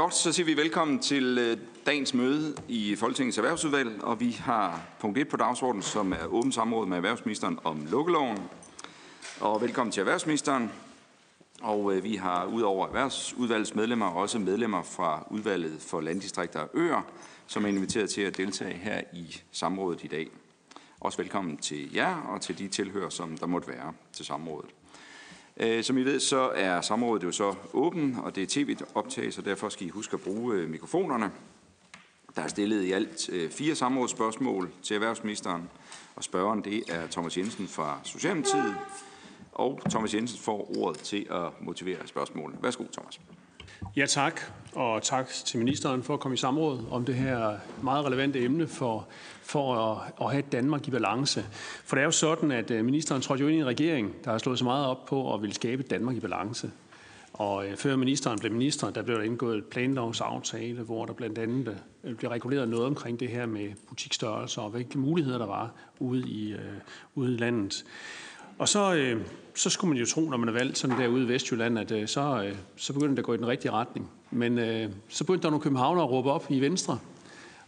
Godt, så siger vi velkommen til øh, dagens møde i Folketingets Erhvervsudvalg, og vi har punkt 1 på dagsordenen, som er åbent samråd med erhvervsministeren om lukkeloven. Og velkommen til erhvervsministeren. Og øh, vi har udover erhvervsudvalgets medlemmer også medlemmer fra udvalget for landdistrikter og øer, som er inviteret til at deltage her i samrådet i dag. Også velkommen til jer og til de tilhører, som der måtte være til samrådet. Øh, som I ved, så er samrådet jo så åben, og det er tv-optag, så derfor skal I huske at bruge øh, mikrofonerne. Der er stillet i alt øh, fire samrådsspørgsmål til erhvervsministeren, og spørgeren det er Thomas Jensen fra Socialdemokratiet. Og Thomas Jensen får ordet til at motivere spørgsmålene. Værsgo, Thomas. Ja, tak. Og tak til ministeren for at komme i samråd om det her meget relevante emne for, for at, at have Danmark i balance. For det er jo sådan, at øh, ministeren trådte jo ind i en regering, der har slået så meget op på at ville skabe Danmark i balance. Og øh, før ministeren blev minister, der blev der indgået et planlovsaftale, hvor der blandt andet øh, blev reguleret noget omkring det her med butikstørrelser og hvilke muligheder der var ude i, øh, ude i landet. Og så, øh, så skulle man jo tro, når man er valgt sådan derude i Vestjylland, at øh, så, øh, så begyndte det at gå i den rigtige retning. Men øh, så begyndte der nogle københavnere at råbe op i Venstre.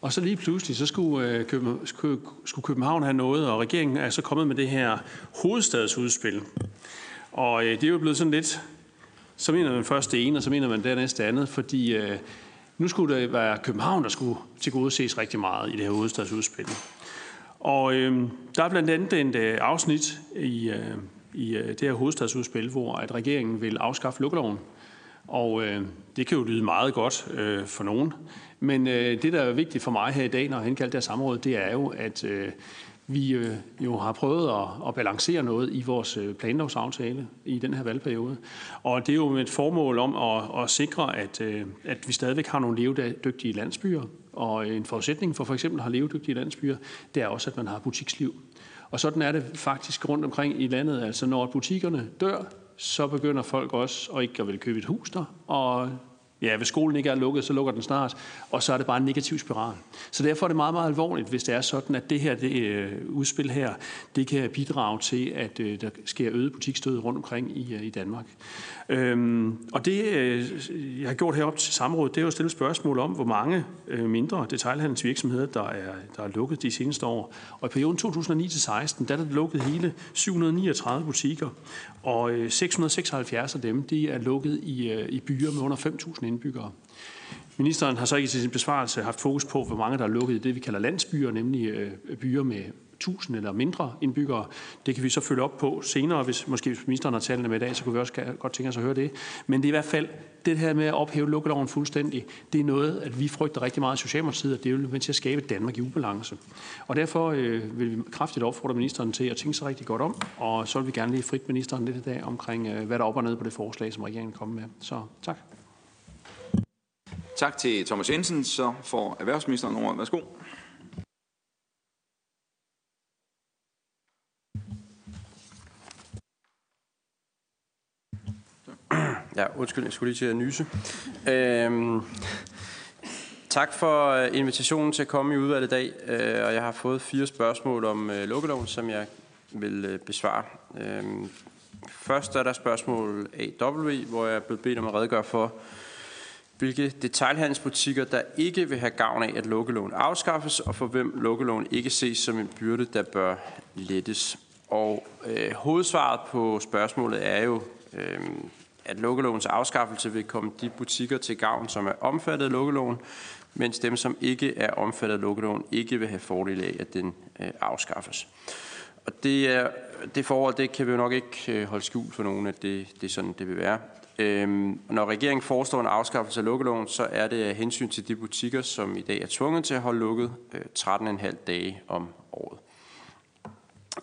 Og så lige pludselig, så skulle, øh, København, skulle København have noget, og regeringen er så kommet med det her hovedstadsudspil. Og øh, det er jo blevet sådan lidt, så mener man først det ene, og så mener man det næste andet, fordi øh, nu skulle det være København, der skulle til gode ses rigtig meget i det her hovedstadsudspil. Og øh, der er blandt andet et øh, afsnit i, øh, i øh, det her hovedstadsudspil, hvor at regeringen vil afskaffe lukkeloven. Og øh, det kan jo lyde meget godt øh, for nogen. Men øh, det, der er vigtigt for mig her i dag, når jeg indkaldt det her samråd, det er jo, at øh, vi øh, jo har prøvet at, at balancere noget i vores øh, planlovsaftale i den her valgperiode. Og det er jo med et formål om at, at sikre, at, øh, at vi stadigvæk har nogle levedygtige landsbyer. Og en forudsætning for for eksempel at have levedygtige landsbyer, det er også, at man har butiksliv. Og sådan er det faktisk rundt omkring i landet. Altså når butikkerne dør, så begynder folk også at ikke at vil købe et hus der, og Ja, hvis skolen ikke er lukket, så lukker den snart, og så er det bare en negativ spiral. Så derfor er det meget, meget alvorligt, hvis det er sådan, at det her det, øh, udspil her, det kan bidrage til, at øh, der sker øget butikstød rundt omkring i, øh, i Danmark. Øhm, og det, øh, jeg har gjort herop til samrådet, det er jo at stille spørgsmål om, hvor mange øh, mindre detaljhandelsvirksomheder, der er, der er lukket de seneste år. Og i perioden 2009-16, der er der lukket hele 739 butikker, og øh, 676 af dem, de er lukket i, øh, i byer med under 5.000 indbyggere. Ministeren har så ikke i sin besvarelse haft fokus på, hvor mange der er lukket i det, vi kalder landsbyer, nemlig øh, byer med 1000 eller mindre indbyggere. Det kan vi så følge op på senere, hvis måske hvis ministeren har tallene med i dag, så kunne vi også godt tænke os at høre det. Men det er i hvert fald det her med at ophæve lukkeloven fuldstændig, det er noget, at vi frygter rigtig meget i Socialdemokratiet, at det vil være til at skabe Danmark i ubalance. Og derfor øh, vil vi kraftigt opfordre ministeren til at tænke sig rigtig godt om, og så vil vi gerne lige frit ministeren lidt i dag omkring, øh, hvad der er op og ned på det forslag, som regeringen kommer med. Så tak. Tak til Thomas Jensen. Så får erhvervsministeren ordet. Værsgo. Ja, undskyld, jeg skulle lige til at nyse. Øhm, tak for øh, invitationen til at komme i udvalget i dag, øh, og jeg har fået fire spørgsmål om øh, lukkeloven, som jeg vil øh, besvare. Øhm, først er der spørgsmål AW, hvor jeg er blevet bedt om at redegøre for, hvilke detaljhandelsbutikker, der ikke vil have gavn af, at lukkeloven afskaffes, og for hvem lukkeloven ikke ses som en byrde, der bør lettes. Og øh, hovedsvaret på spørgsmålet er jo, øh, at lukkelovens afskaffelse vil komme de butikker til gavn, som er omfattet af lukkeloven, mens dem, som ikke er omfattet af lukkeloven, ikke vil have fordel af, at den øh, afskaffes. Og det, er, det forhold, det kan vi jo nok ikke øh, holde skjult for nogen, at det, det er sådan, det vil være. Øhm, når regeringen forestår en afskaffelse af lukkeloven, så er det af hensyn til de butikker, som i dag er tvunget til at holde lukket øh, 13,5 dage om året.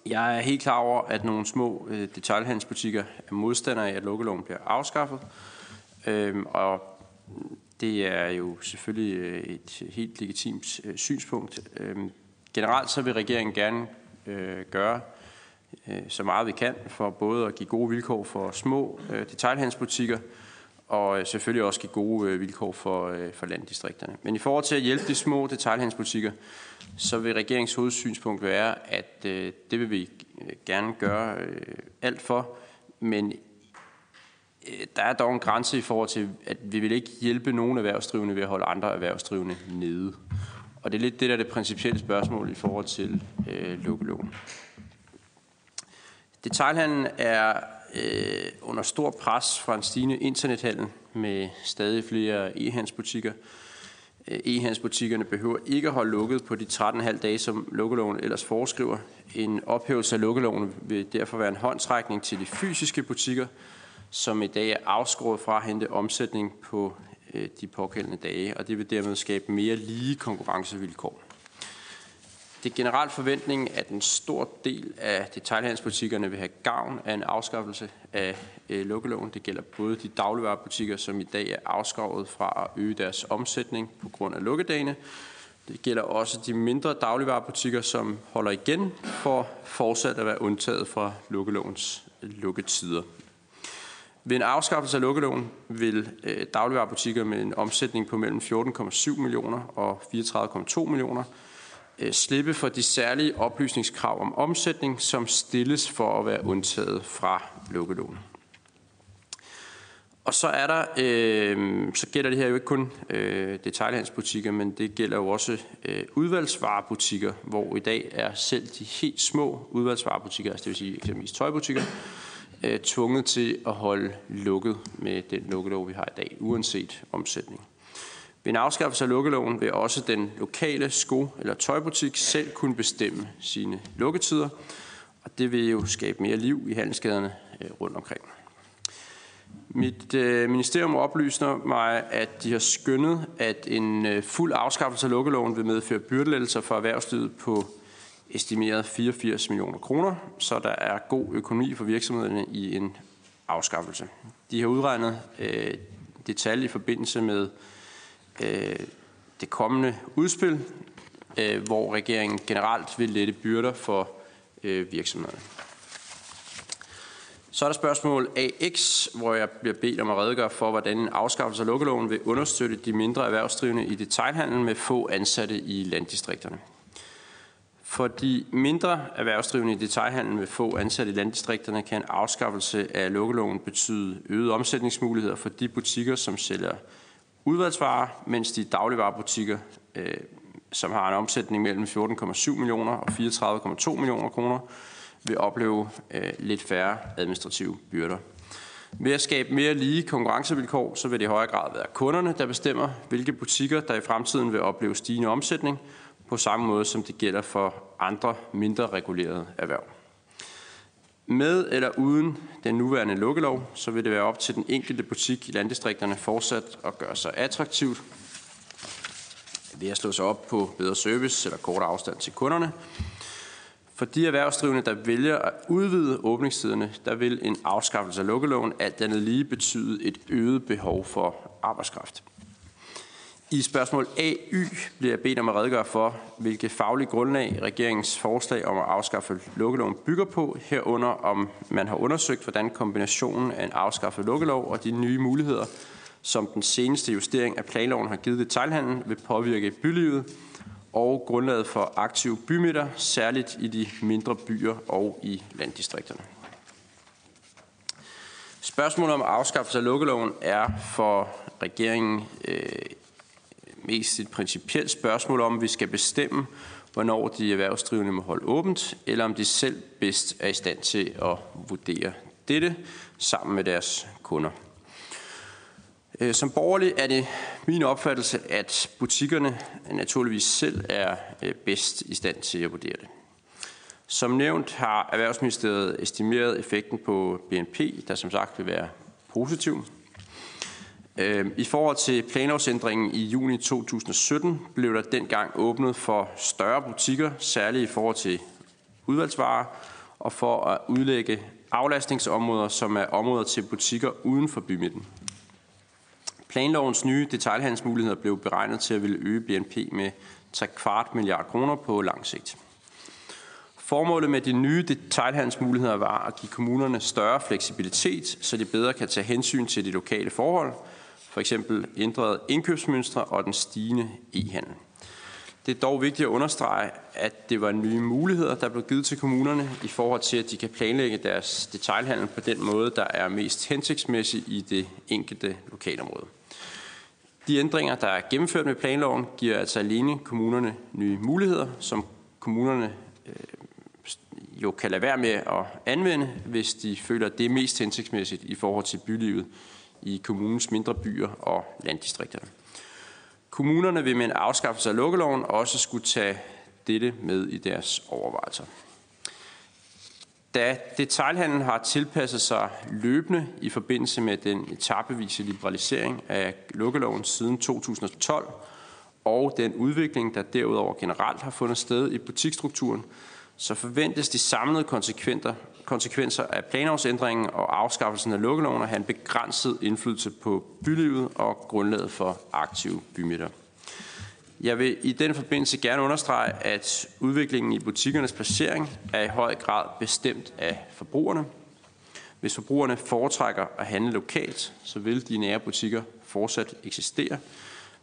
Jeg er helt klar over, at nogle små øh, detaljhandelsbutikker er modstandere af, at lukkeloven bliver afskaffet. Øhm, og det er jo selvfølgelig øh, et helt legitimt øh, synspunkt. Øhm, generelt så vil regeringen gerne øh, gøre øh, så meget vi kan for både at give gode vilkår for små øh, detaljhandelsbutikker, og øh, selvfølgelig også give gode øh, vilkår for, øh, for landdistrikterne. Men i forhold til at hjælpe de små detaljhandelsbutikker, så vil regeringens hovedsynspunkt være, at øh, det vil vi gerne gøre øh, alt for, men Øh, der er dog en grænse i forhold til, at vi vil ikke hjælpe nogen erhvervsdrivende ved at holde andre erhvervsdrivende nede. Og det er lidt det, der er det principielle spørgsmål i forhold til øh, lukkeloven. Detailhandlen er øh, under stor pres fra en stigende internethandel med stadig flere e-handelsbutikker. Øh, e-handelsbutikkerne behøver ikke at holde lukket på de 13,5 dage, som lukkeloven ellers foreskriver. En ophævelse af lukkeloven vil derfor være en håndtrækning til de fysiske butikker, som i dag er afskåret fra at hente omsætning på øh, de pågældende dage, og det vil dermed skabe mere lige konkurrencevilkår. Det er generelt forventningen, at en stor del af detaljhandelsbutikkerne vil have gavn af en afskaffelse af øh, lukkeloven. Det gælder både de dagligvarerbutikker, som i dag er afskåret fra at øge deres omsætning på grund af lukkedagene. Det gælder også de mindre dagligvarerbutikker, som holder igen for fortsat at være undtaget fra lukkelovens øh, lukketider. Ved en afskaffelse af lukkeloven vil øh, dagligvarerbutikker med en omsætning på mellem 14,7 millioner og 34,2 millioner Øh, slippe for de særlige oplysningskrav om omsætning, som stilles for at være undtaget fra lukkeloven. Og så er der, øh, så gælder det her jo ikke kun øh, detaljhandelsbutikker, men det gælder jo også øh, udvalgsvarebutikker, hvor i dag er selv de helt små udvalgsvarebutikker, altså det vil sige eksempelvis tøjbutikker, øh, tvunget til at holde lukket med den lukkelov, vi har i dag, uanset omsætning. Ved en afskaffelse af lukkeloven vil også den lokale sko- eller tøjbutik selv kunne bestemme sine lukketider, og det vil jo skabe mere liv i handelsgaderne øh, rundt omkring. Mit øh, ministerium oplyser mig, at de har skyndet, at en øh, fuld afskaffelse af lukkeloven vil medføre byrdelettelser for erhvervslivet på estimeret 84 millioner kroner, så der er god økonomi for virksomhederne i en afskaffelse. De har udregnet øh, detaljer i forbindelse med øh, det kommende udspil, øh, hvor regeringen generelt vil lette byrder for øh, virksomhederne. Så er der spørgsmål AX, hvor jeg bliver bedt om at redegøre for, hvordan en afskaffelse af lukkeloven vil understøtte de mindre erhvervsdrivende i detaljhandlen med få ansatte i landdistrikterne. For de mindre erhvervsdrivende i detaljhandlen med få ansatte i landdistrikterne kan en afskaffelse af lukkeloven betyde øgede omsætningsmuligheder for de butikker, som sælger udvalgsvarer, mens de dagligvarerbutikker, øh, som har en omsætning mellem 14,7 millioner og 34,2 millioner kroner, vil opleve øh, lidt færre administrative byrder. Ved at skabe mere lige konkurrencevilkår, så vil det i højere grad være kunderne, der bestemmer, hvilke butikker, der i fremtiden vil opleve stigende omsætning, på samme måde som det gælder for andre mindre regulerede erhverv. Med eller uden den nuværende lukkelov, så vil det være op til den enkelte butik i landdistrikterne fortsat at gøre sig attraktivt ved at slå sig op på bedre service eller kort afstand til kunderne. For de erhvervsdrivende, der vælger at udvide åbningstiderne, der vil en afskaffelse af lukkeloven alt andet lige betyde et øget behov for arbejdskraft. I spørgsmål AY bliver jeg bedt om at redegøre for, hvilke faglige grundlag regeringens forslag om at afskaffe lukkeloven bygger på, herunder om man har undersøgt, hvordan kombinationen af en afskaffet lukkelov og de nye muligheder, som den seneste justering af planloven har givet detaljhandlen, vil påvirke bylivet og grundlaget for aktive bymidter, særligt i de mindre byer og i landdistrikterne. Spørgsmålet om afskaffelse af lukkeloven er for regeringen øh, mest et principielt spørgsmål om, vi skal bestemme, hvornår de erhvervsdrivende må holde åbent, eller om de selv bedst er i stand til at vurdere dette sammen med deres kunder. Øh, som borgerlig er det min opfattelse, at butikkerne naturligvis selv er øh, bedst i stand til at vurdere det. Som nævnt har Erhvervsministeriet estimeret effekten på BNP, der som sagt vil være positiv. Øhm, I forhold til planlovsændringen i juni 2017 blev der dengang åbnet for større butikker, særligt i forhold til udvalgsvarer, og for at udlægge aflastningsområder, som er områder til butikker uden for bymidten. Planlovens nye detaljhandelsmuligheder blev beregnet til at ville øge BNP med 3 kvart milliard kroner på lang sigt. Formålet med de nye detaljhandelsmuligheder var at give kommunerne større fleksibilitet, så de bedre kan tage hensyn til de lokale forhold – for eksempel ændrede indkøbsmønstre og den stigende e-handel. Det er dog vigtigt at understrege, at det var nye muligheder, der blev givet til kommunerne i forhold til, at de kan planlægge deres detaljhandel på den måde, der er mest hensigtsmæssig i det enkelte lokalområde. De ændringer, der er gennemført med planloven, giver altså alene kommunerne nye muligheder, som kommunerne øh, jo kan lade være med at anvende, hvis de føler, at det er mest hensigtsmæssigt i forhold til bylivet i kommunens mindre byer og landdistrikterne. Kommunerne vil med en afskaffelse af lukkeloven også skulle tage dette med i deres overvejelser. Da detaljhandlen har tilpasset sig løbende i forbindelse med den etappevise liberalisering af lukkeloven siden 2012, og den udvikling, der derudover generelt har fundet sted i butiksstrukturen, så forventes de samlede konsekvenser konsekvenser af planlovsændringen og afskaffelsen af lukkeloven at have en begrænset indflydelse på bylivet og grundlaget for aktive bymidter. Jeg vil i den forbindelse gerne understrege, at udviklingen i butikkernes placering er i høj grad bestemt af forbrugerne. Hvis forbrugerne foretrækker at handle lokalt, så vil de nære butikker fortsat eksistere.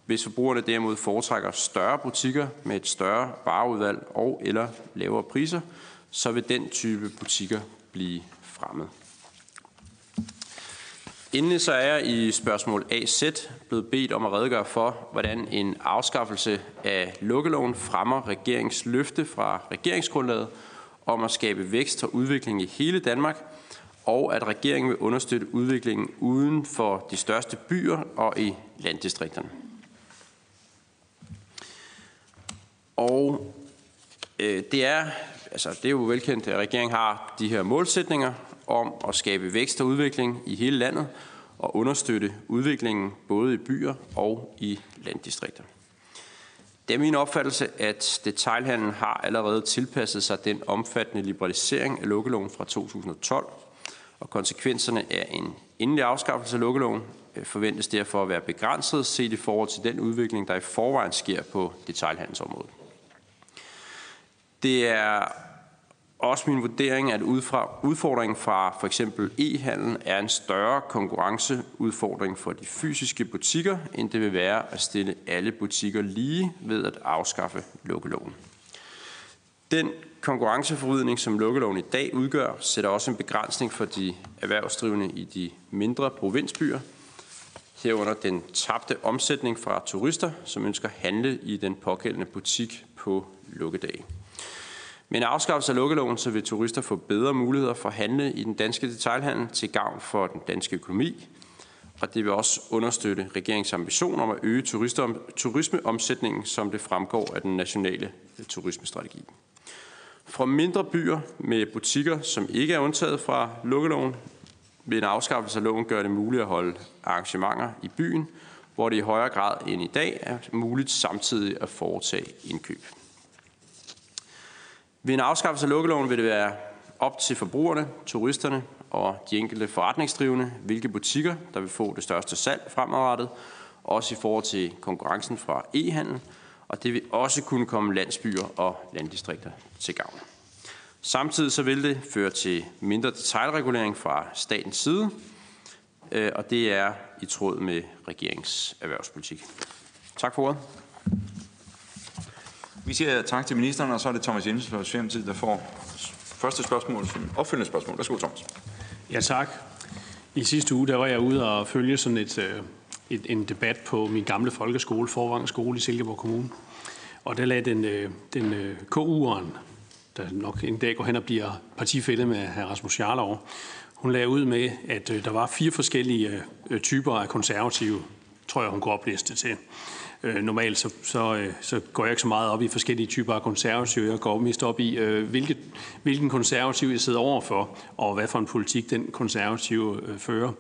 Hvis forbrugerne derimod foretrækker større butikker med et større vareudvalg og eller lavere priser, så vil den type butikker blive fremmet. Endelig så er jeg i spørgsmål AZ blevet bedt om at redegøre for, hvordan en afskaffelse af lukkeloven fremmer regeringens løfte fra regeringsgrundlaget om at skabe vækst og udvikling i hele Danmark, og at regeringen vil understøtte udviklingen uden for de største byer og i landdistrikterne. Og øh, det er altså, det er jo velkendt, at regeringen har de her målsætninger om at skabe vækst og udvikling i hele landet og understøtte udviklingen både i byer og i landdistrikter. Det er min opfattelse, at detaljhandlen har allerede tilpasset sig den omfattende liberalisering af lukkeloven fra 2012, og konsekvenserne af en endelig afskaffelse af lukkeloven øh, forventes derfor at være begrænset set i forhold til den udvikling, der i forvejen sker på detaljhandelsområdet. Det er også min vurdering, at udfordringen fra for eksempel e-handel er en større konkurrenceudfordring for de fysiske butikker, end det vil være at stille alle butikker lige ved at afskaffe lukkeloven. Den konkurrenceforvridning, som lukkeloven i dag udgør, sætter også en begrænsning for de erhvervsdrivende i de mindre provinsbyer, herunder den tabte omsætning fra turister, som ønsker at handle i den pågældende butik på lukkedage. Med en afskaffelse af lukkeloven, så vil turister få bedre muligheder for at handle i den danske detaljhandel til gavn for den danske økonomi, og det vil også understøtte regeringens ambition om at øge turismeomsætningen, som det fremgår af den nationale øh, turismestrategi. Fra mindre byer med butikker, som ikke er undtaget fra lukkeloven, vil en afskaffelse af loven gøre det muligt at holde arrangementer i byen, hvor det i højere grad end i dag er muligt samtidig at foretage indkøb. Ved en afskaffelse af lukkeloven vil det være op til forbrugerne, turisterne og de enkelte forretningsdrivende, hvilke butikker, der vil få det største salg fremadrettet, også i forhold til konkurrencen fra e-handel, og det vil også kunne komme landsbyer og landdistrikter til gavn. Samtidig så vil det føre til mindre detaljregulering fra statens side, øh, og det er i tråd med regeringens erhvervspolitik. Tak for ordet. Vi siger tak til ministeren, og så er det Thomas Jensen fra Socialdemokratiet, der får første spørgsmål som opfølgende spørgsmål. Værsgo, Thomas. Ja, tak. I sidste uge der var jeg ude og følge sådan et, øh, et, en debat på min gamle folkeskole, Forvang Skole i Silkeborg Kommune. Og der lagde den, øh, den øh, KU'eren, der nok en dag går hen og bliver partifælde med hr. Rasmus Jarlov, hun lagde ud med, at der var fire forskellige typer af konservative, tror jeg, hun kunne opliste til. Øh, normalt så, så, øh, så går jeg ikke så meget op i forskellige typer af konservative. Jeg går mest op i, øh, hvilket, hvilken konservativ jeg sidder overfor, og hvad for en politik den konservative øh, fører.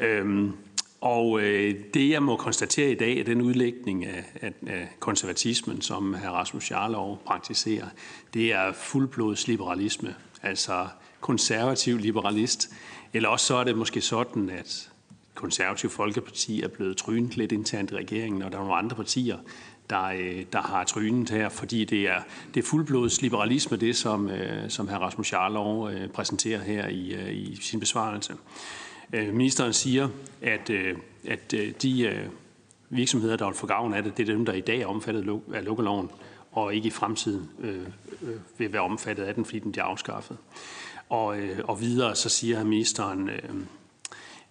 Øhm, og øh, det, jeg må konstatere i dag, er den udlægning af, af, af konservatismen, som hr. Rasmus Jarlov praktiserer, det er fuldblods liberalisme, altså konservativ liberalist. Eller også så er det måske sådan, at konservative Folkeparti er blevet trynet lidt internt i regeringen, og der er nogle andre partier, der, øh, der har trynet her, fordi det er, det er fuldblods liberalisme, det som, øh, som hr. Rasmus Jarlov øh, præsenterer her i, i sin besvarelse. Ministeren siger, at, at de virksomheder, der vil få gavn af det, det er dem, der i dag er omfattet af lukkeloven, og ikke i fremtiden øh, øh, vil være omfattet af den, fordi den bliver afskaffet. Og, øh, og videre så siger ministeren, øh,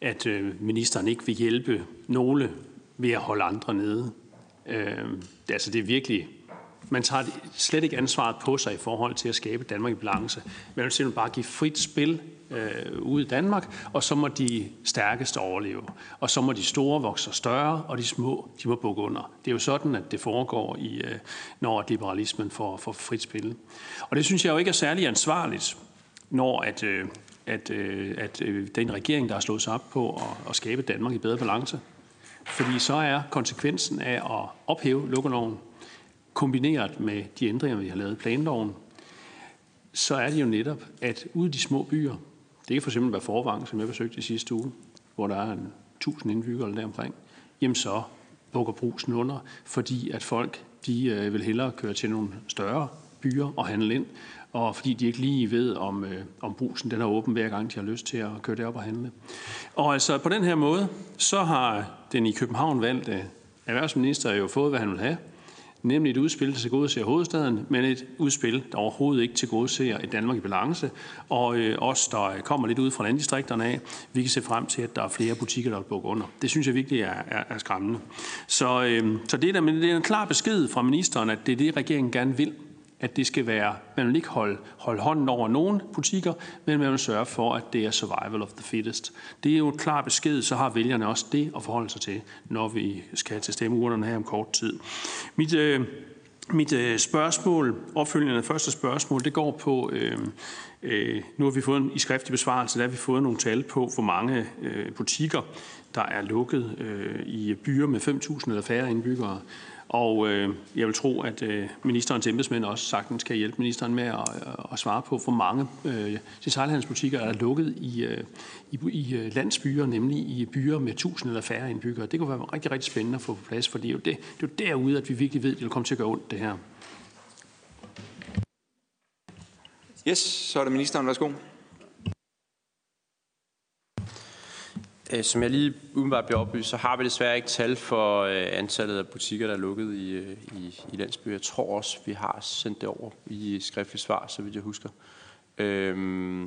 at øh, ministeren ikke vil hjælpe nogle ved at holde andre nede. Øh, altså det er virkelig man tager slet ikke ansvaret på sig i forhold til at skabe Danmark i balance. Man vil simpelthen bare give frit spil øh, ud i Danmark, og så må de stærkeste overleve. Og så må de store vokse større, og de små de må bukke under. Det er jo sådan, at det foregår, i, øh, når liberalismen får, får frit spil. Og det synes jeg jo ikke er særlig ansvarligt, når at, øh, at, øh, at øh, den regering, der har slået sig op på at, at skabe Danmark i bedre balance. Fordi så er konsekvensen af at ophæve lukkeloven, kombineret med de ændringer, vi har lavet i planloven, så er det jo netop, at ude i de små byer, det kan for eksempel være Forvang, som jeg besøgte i sidste uge, hvor der er en tusind indbyggere eller deromkring, jamen så bukker brusen under, fordi at folk de øh, vil hellere køre til nogle større byer og handle ind, og fordi de ikke lige ved, om, øh, om brusen den er åben hver gang, de har lyst til at køre derop og handle. Og altså på den her måde, så har den i København valgte øh, erhvervsminister jo fået, hvad han vil have, nemlig et udspil, der tilgodeser gode hovedstaden, men et udspil, der overhovedet ikke til gode et Danmark i balance. Og øh, os, der øh, kommer lidt ud fra landdistrikterne af, vi kan se frem til, at der er flere butikker, der vil bukke under. Det synes jeg virkelig er, er, er skræmmende. Så, øh, så det, der, men det er en klar besked fra ministeren, at det er det, regeringen gerne vil at det skal være, man vil ikke holde, holde hånden over nogen butikker, men man vil sørge for, at det er survival of the fittest. Det er jo en klar besked, så har vælgerne også det at forholde sig til, når vi skal til stemmeurnerne her om kort tid. Mit, øh, mit øh, spørgsmål, opfølgende første spørgsmål, det går på, øh, øh, nu har vi fået en, i skriftlig besvarelse, der har vi fået nogle tal på, hvor mange øh, butikker, der er lukket øh, i byer med 5.000 eller færre indbyggere. Og øh, jeg vil tro, at øh, ministerens embedsmænd også sagtens kan hjælpe ministeren med at, øh, at svare på, hvor mange øh, detaljhandelsbutikker er lukket i, øh, i, i øh, landsbyer, nemlig i byer med tusind eller færre indbyggere. Det kunne være rigtig, rigtig spændende at få på plads, for det er jo, det, det er jo derude, at vi virkelig ved, at det vil komme til at gøre ondt, det her. Yes, så er det ministeren. Værsgo. Øh, som jeg lige umiddelbart bliver oplyst, så har vi desværre ikke tal for øh, antallet af butikker, der er lukket i, øh, i, i landsbyer. Jeg tror også, vi har sendt det over i skriftligt svar, så vidt jeg husker. Øhm,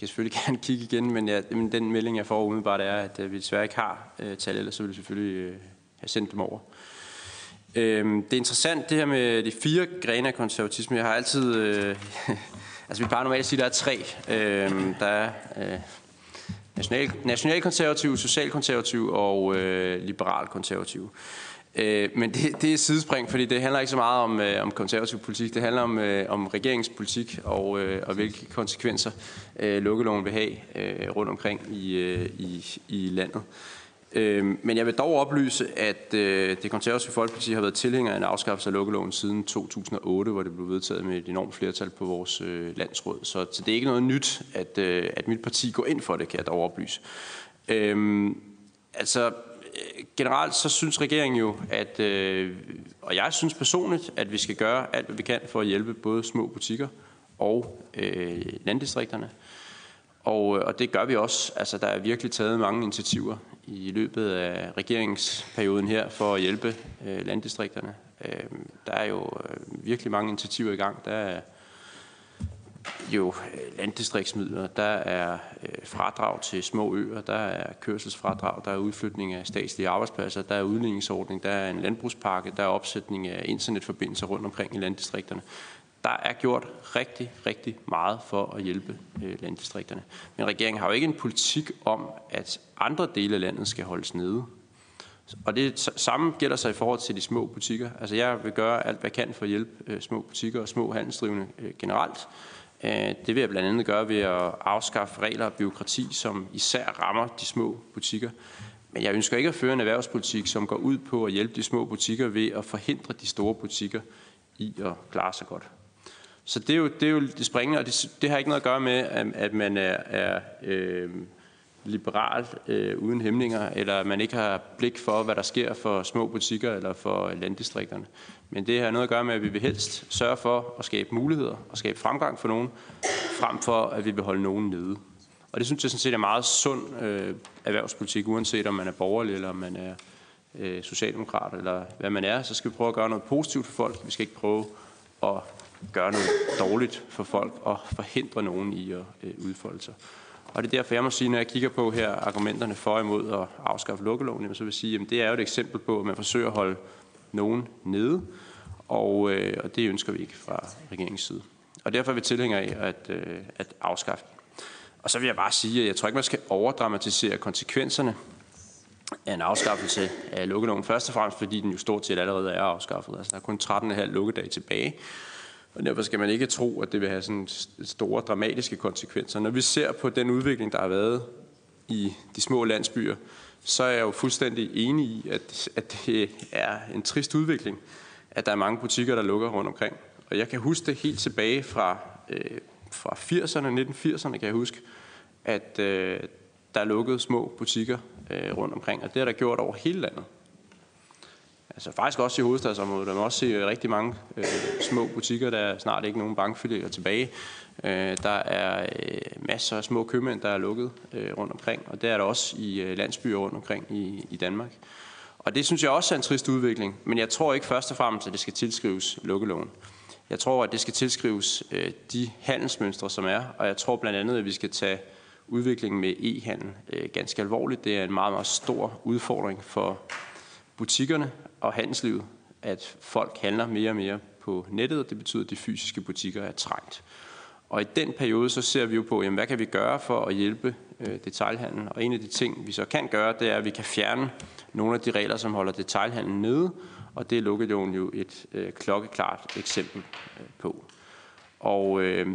jeg selvfølgelig gerne kigge igen, men, ja, men den melding, jeg får umiddelbart, er, at vi desværre ikke har øh, tal, ellers så vil vi selvfølgelig øh, have sendt dem over. Øhm, det er interessant, det her med de fire grene af konservatisme. Jeg har altid... Øh, altså, vi plejer normalt at sige, at der er tre. Øhm, der er... Øh, National, nationalkonservative, socialkonservativ og øh, liberalkonservativ. Øh, men det, det er sidespring, fordi det handler ikke så meget om, øh, om konservativ politik. Det handler om, øh, om regeringspolitik og, øh, og hvilke konsekvenser øh, lukkeloven vil have øh, rundt omkring i, øh, i, i landet. Øh, men jeg vil dog oplyse, at øh, det konservative Folkeparti har været tilhænger af en afskaffelse af lukkeloven siden 2008, hvor det blev vedtaget med et enormt flertal på vores øh, landsråd. Så, så det er ikke noget nyt, at, øh, at mit parti går ind for det, kan jeg dog oplyse. Øhm, altså, øh, altså, generelt så synes regeringen jo, at, øh, og jeg synes personligt, at vi skal gøre alt, hvad vi kan for at hjælpe både små butikker og øh, landdistrikterne. Og, øh, og det gør vi også. Altså, der er virkelig taget mange initiativer i løbet af regeringsperioden her for at hjælpe øh, landdistrikterne. Øh, der er jo øh, virkelig mange initiativer i gang. Der er jo øh, landdistriktsmidler, der er øh, fradrag til små øer, der er kørselsfradrag, der er udflytning af statslige arbejdspladser, der er udligningsordning, der er en landbrugspakke, der er opsætning af internetforbindelser rundt omkring i landdistrikterne. Der er gjort rigtig, rigtig meget for at hjælpe øh, landdistrikterne. Men regeringen har jo ikke en politik om, at andre dele af landet skal holdes nede. Og det samme gælder sig i forhold til de små butikker. Altså jeg vil gøre alt, hvad jeg kan for at hjælpe øh, små butikker og små handelsdrivende øh, generelt. Øh, det vil jeg blandt andet gøre ved at afskaffe regler og byråkrati, som især rammer de små butikker. Men jeg ønsker ikke at føre en erhvervspolitik, som går ud på at hjælpe de små butikker ved at forhindre de store butikker i at klare sig godt. Så det er jo det, er jo det springende, og det, det har ikke noget at gøre med, at, at man er, er øh, liberal øh, uden hæmninger, eller at man ikke har blik for, hvad der sker for små butikker eller for landdistrikterne. Men det har noget at gøre med, at vi vil helst sørge for at skabe muligheder og skabe fremgang for nogen, frem for at vi vil holde nogen nede. Og det synes jeg sådan set er meget sund øh, erhvervspolitik, uanset om man er borgerlig eller om man er øh, socialdemokrat, eller hvad man er, så skal vi prøve at gøre noget positivt for folk. Vi skal ikke prøve at gøre noget dårligt for folk og forhindre nogen i at øh, udfolde sig. Og det er derfor, jeg må sige, når jeg kigger på her argumenterne for og imod at afskaffe lukkeloven, så vil jeg sige, at det er jo et eksempel på, at man forsøger at holde nogen nede, og, øh, og det ønsker vi ikke fra regeringens side. Og derfor er vi tilhængere af at, øh, at afskaffe Og så vil jeg bare sige, at jeg tror ikke, man skal overdramatisere konsekvenserne af en afskaffelse af lukkeloven. Først og fremmest, fordi den jo stort set allerede er afskaffet. Altså, der er kun 13,5 lukkedage tilbage. Og derfor skal man ikke tro, at det vil have sådan store dramatiske konsekvenser. Når vi ser på den udvikling, der har været i de små landsbyer, så er jeg jo fuldstændig enig i, at, at det er en trist udvikling, at der er mange butikker, der lukker rundt omkring. Og jeg kan huske det helt tilbage fra, øh, fra 80'erne, 1980'erne kan jeg huske, at øh, der er lukket små butikker øh, rundt omkring, og det er der gjort over hele landet. Altså faktisk også i hovedstadsområdet. Der må også se øh, rigtig mange øh, små butikker. Der er snart ikke nogen bankfilier tilbage. Øh, der er øh, masser af små købmænd, der er lukket øh, rundt omkring. Og det er der også i øh, landsbyer rundt omkring i, i Danmark. Og det synes jeg også er en trist udvikling. Men jeg tror ikke først og fremmest, at det skal tilskrives lukkeloven. Jeg tror, at det skal tilskrives øh, de handelsmønstre, som er. Og jeg tror blandt andet, at vi skal tage udviklingen med e-handel øh, ganske alvorligt. Det er en meget, meget stor udfordring for butikkerne og handelslivet, at folk handler mere og mere på nettet, og det betyder, at de fysiske butikker er trængt. Og i den periode, så ser vi jo på, jamen, hvad kan vi gøre for at hjælpe øh, detailhandlen? Og en af de ting, vi så kan gøre, det er, at vi kan fjerne nogle af de regler, som holder detailhandlen nede, og det er lukkeloven jo et øh, klokkeklart eksempel øh, på. Og øh,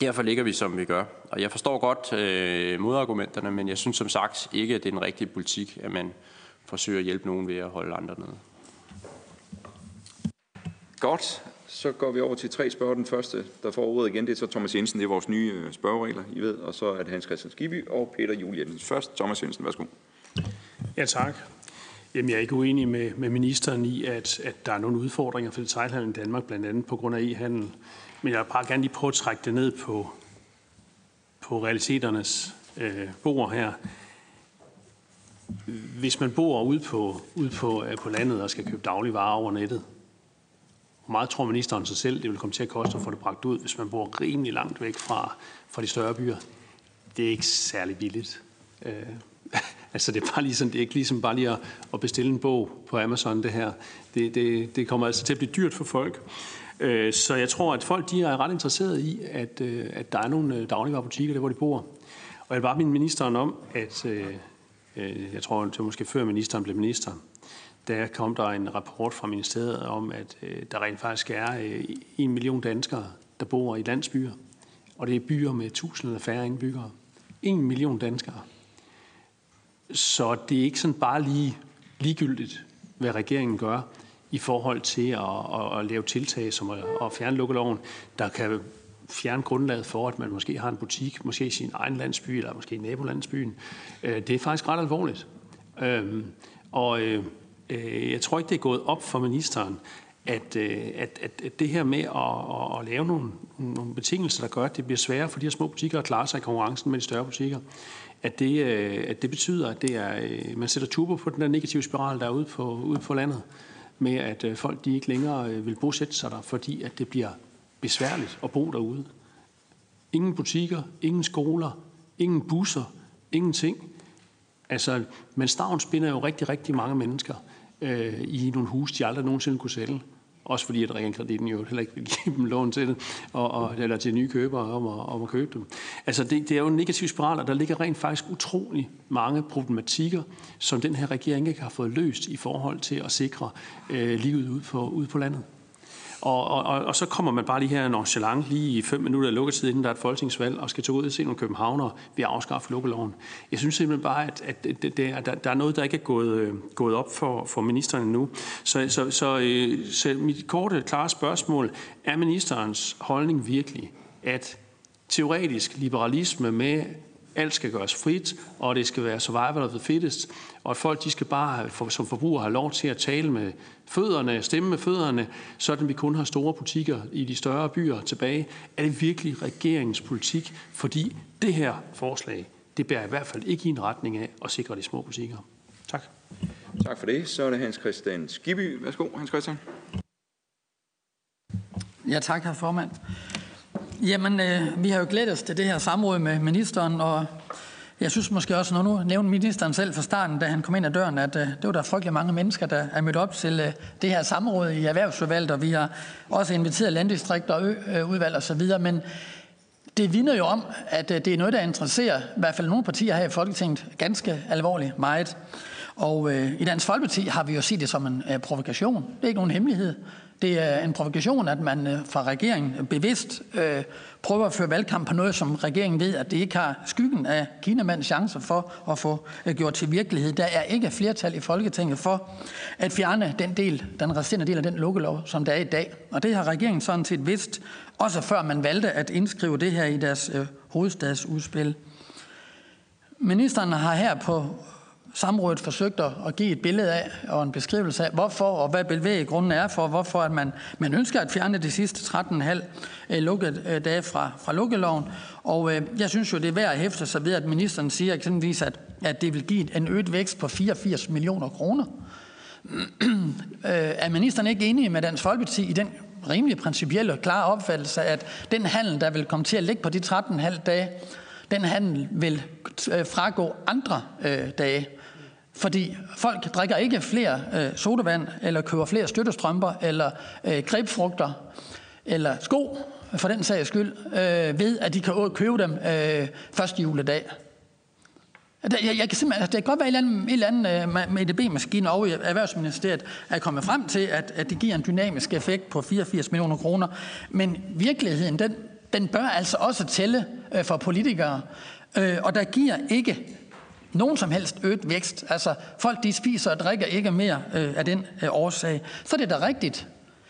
derfor ligger vi, som vi gør. Og jeg forstår godt øh, modargumenterne, men jeg synes som sagt ikke, at det er den rigtige politik, at man forsøger at hjælpe nogen ved at holde andre nede. Godt. Så går vi over til tre spørger. Den første, der får ordet igen, det er så Thomas Jensen. Det er vores nye øh, spørgeregler, I ved. Og så er det Hans Christian Skibby og Peter Juliansen. Først Thomas Jensen, værsgo. Ja, tak. Jamen, jeg er ikke uenig med, med ministeren i, at, at der er nogle udfordringer for detaljhandlen i Danmark, blandt andet på grund af e-handel. Men jeg vil bare gerne lige prøve at trække det ned på, på realiteternes øh, bord her. Hvis man bor ude på, ude på, øh, på landet og skal købe dagligvarer over nettet, hvor meget tror ministeren sig selv, det vil komme til at koste at få det bragt ud, hvis man bor rimelig langt væk fra, fra de større byer? Det er ikke særlig billigt. Øh, altså det er, bare ligesom, det er ikke ligesom bare lige at, at bestille en bog på Amazon, det her. Det, det, det kommer altså til at blive dyrt for folk. Øh, så jeg tror, at folk de er ret interesserede i, at, øh, at der er nogle øh, dagligvarerbutikker der, hvor de bor. Og jeg vil bare minde ministeren om, at Øh, Øh, jeg tror, det var måske før ministeren blev minister, der kom der en rapport fra ministeriet om, at øh, der rent faktisk er øh, en million danskere, der bor i landsbyer. Og det er byer med tusind eller færre indbyggere. En million danskere. Så det er ikke sådan bare lige ligegyldigt, hvad regeringen gør i forhold til at, at, at lave tiltag som at, at fjerne lukkeloven, der kan fjerne grundlaget for, at man måske har en butik, måske i sin egen landsby, eller måske i nabolandsbyen. Øh, det er faktisk ret alvorligt. Øhm, og øh, øh jeg tror ikke, det er gået op for ministeren, at, øh, at, at det her med at, at lave nogle, nogle betingelser, der gør, at det bliver sværere for de her små butikker at klare sig i konkurrencen med de større butikker, at det, øh, at det betyder, at det er, man sætter turbo på den der negative spiral, der er ude på, ude på landet, med at folk de ikke længere vil bosætte sig der, fordi at det bliver besværligt at bo derude. Ingen butikker, ingen skoler, ingen busser, ingenting. Altså, men stavnsbinder jo rigtig, rigtig mange mennesker øh, i nogle huse, de aldrig nogensinde kunne sælge. Også fordi, at realkreditten jo heller ikke vil give dem lån til det, og, og, eller til nye købere om at, om at købe dem. Altså, det, det er jo en negativ spiral, og der ligger rent faktisk utrolig mange problematikker, som den her regering ikke har fået løst i forhold til at sikre øh, livet ude på, ude på landet. Og, og, og så kommer man bare lige her nonchalant, lige i fem minutter af lukketid, inden der er et folketingsvalg, og skal tage ud og se nogle københavnere ved at afskaffe lukkeloven. Jeg synes simpelthen bare, at, at det, det, er, der, der er noget, der ikke er gået, øh, gået op for, for ministeren endnu. Så, så, så, øh, så mit korte, klare spørgsmål, er ministerens holdning virkelig, at teoretisk liberalisme med alt skal gøres frit, og det skal være survival of the fittest, og at folk de skal bare for, som forbrugere have lov til at tale med fødderne, stemme med fødderne, sådan vi kun har store butikker i de større byer tilbage. Er det virkelig regeringens politik? Fordi det her forslag, det bærer i hvert fald ikke i en retning af at sikre de små butikker. Tak. Tak for det. Så er det Hans Christian Skibby. Værsgo, Hans Christian. Ja, tak, herr formand. Jamen, øh, vi har jo glædet os til det her samråd med ministeren, og jeg synes måske også, når nu nævnte ministeren selv fra starten, da han kom ind ad døren, at øh, det var der frygtelig mange mennesker, der er mødt op til øh, det her samråd i erhvervsudvalget, og vi har også inviteret landdistrikter og øudvalg øh, og så videre, men det vidner jo om, at øh, det er noget, der interesserer i hvert fald nogle partier her i Folketinget ganske alvorligt meget. Og øh, i Dansk Folkeparti har vi jo set det som en øh, provokation. Det er ikke nogen hemmelighed. Det er en provokation, at man øh, fra regeringen øh, bevidst øh, prøver at føre valgkamp på noget, som regeringen ved, at det ikke har skyggen af Kinamands chancer for at få øh, gjort til virkelighed. Der er ikke flertal i Folketinget for at fjerne den del, den resterende del af den lukkelov, som der er i dag. Og det har regeringen sådan set vidst, også før man valgte at indskrive det her i deres øh, hovedstadsudspil. Ministeren har her på samrådet forsøgt at give et billede af og en beskrivelse af, hvorfor og hvad bevæggrunden er for, hvorfor at man, man ønsker at fjerne de sidste 13,5 øh, lukket øh, dage fra, fra lukkeloven. Og øh, jeg synes jo, det er værd at hæfte sig ved, at ministeren siger eksempelvis, at, at det vil give en øget vækst på 84 millioner kroner. Øh, er ministeren ikke enig med Dansk Folkeparti i den rimelig principielle og klare opfattelse, at den handel, der vil komme til at ligge på de 13,5 dage, den handel vil øh, fragå andre øh, dage. Fordi folk drikker ikke flere øh, sodavand, eller køber flere støttestrømper, eller øh, grebfrugter, eller sko, for den sags skyld, øh, ved at de kan købe dem øh, første juledag. Jeg, jeg kan simpelthen, altså, det kan godt være, at en eller anden, anden øh, med EDB-maskine over i Erhvervsministeriet er kommet frem til, at, at det giver en dynamisk effekt på 84 millioner kroner. Men virkeligheden, den, den bør altså også tælle øh, for politikere. Øh, og der giver ikke nogen som helst øget vækst. Altså, folk de spiser og drikker ikke mere øh, af den øh, årsag. Så er det da rigtigt.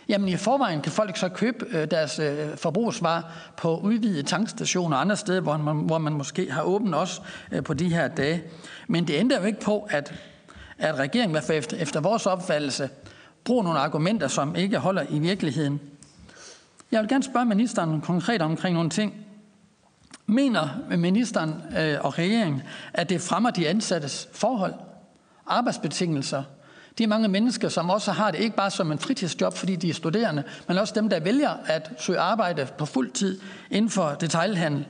Jamen i forvejen kan folk så købe øh, deres øh, forbrugsvarer på udvidede tankstationer og andre steder, hvor man, hvor man måske har åbent også øh, på de her dage. Men det ændrer jo ikke på, at, at regeringen, i hvert fald efter, efter vores opfattelse, bruger nogle argumenter, som ikke holder i virkeligheden. Jeg vil gerne spørge ministeren konkret omkring nogle ting. Mener ministeren øh, og regeringen, at det fremmer de ansattes forhold, arbejdsbetingelser? De mange mennesker, som også har det ikke bare som en fritidsjob, fordi de er studerende, men også dem, der vælger at søge arbejde på fuld tid inden for detailhandel.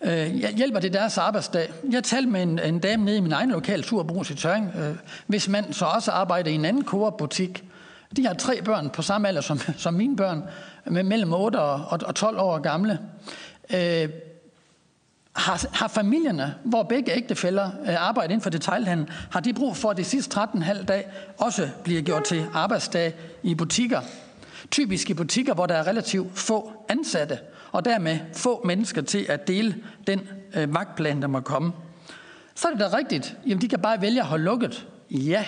Øh, hjælper det deres arbejdsdag? Jeg talte med en, en dame nede i min egen lokale turbrus i Tøring, øh, hvis man så også arbejder i en anden Coop-butik. De har tre børn på samme alder som, som mine børn, med mellem 8 og, og 12 år gamle. Øh, har, har familierne, hvor begge ægtefælder øh, arbejder inden for detaljhandel, har de brug for, at de sidste 13,5 dag også bliver gjort til arbejdsdag i butikker? Typisk i butikker, hvor der er relativt få ansatte, og dermed få mennesker til at dele den øh, vagtplan, der må komme. Så er det da rigtigt, jamen de kan bare vælge at holde lukket. Ja,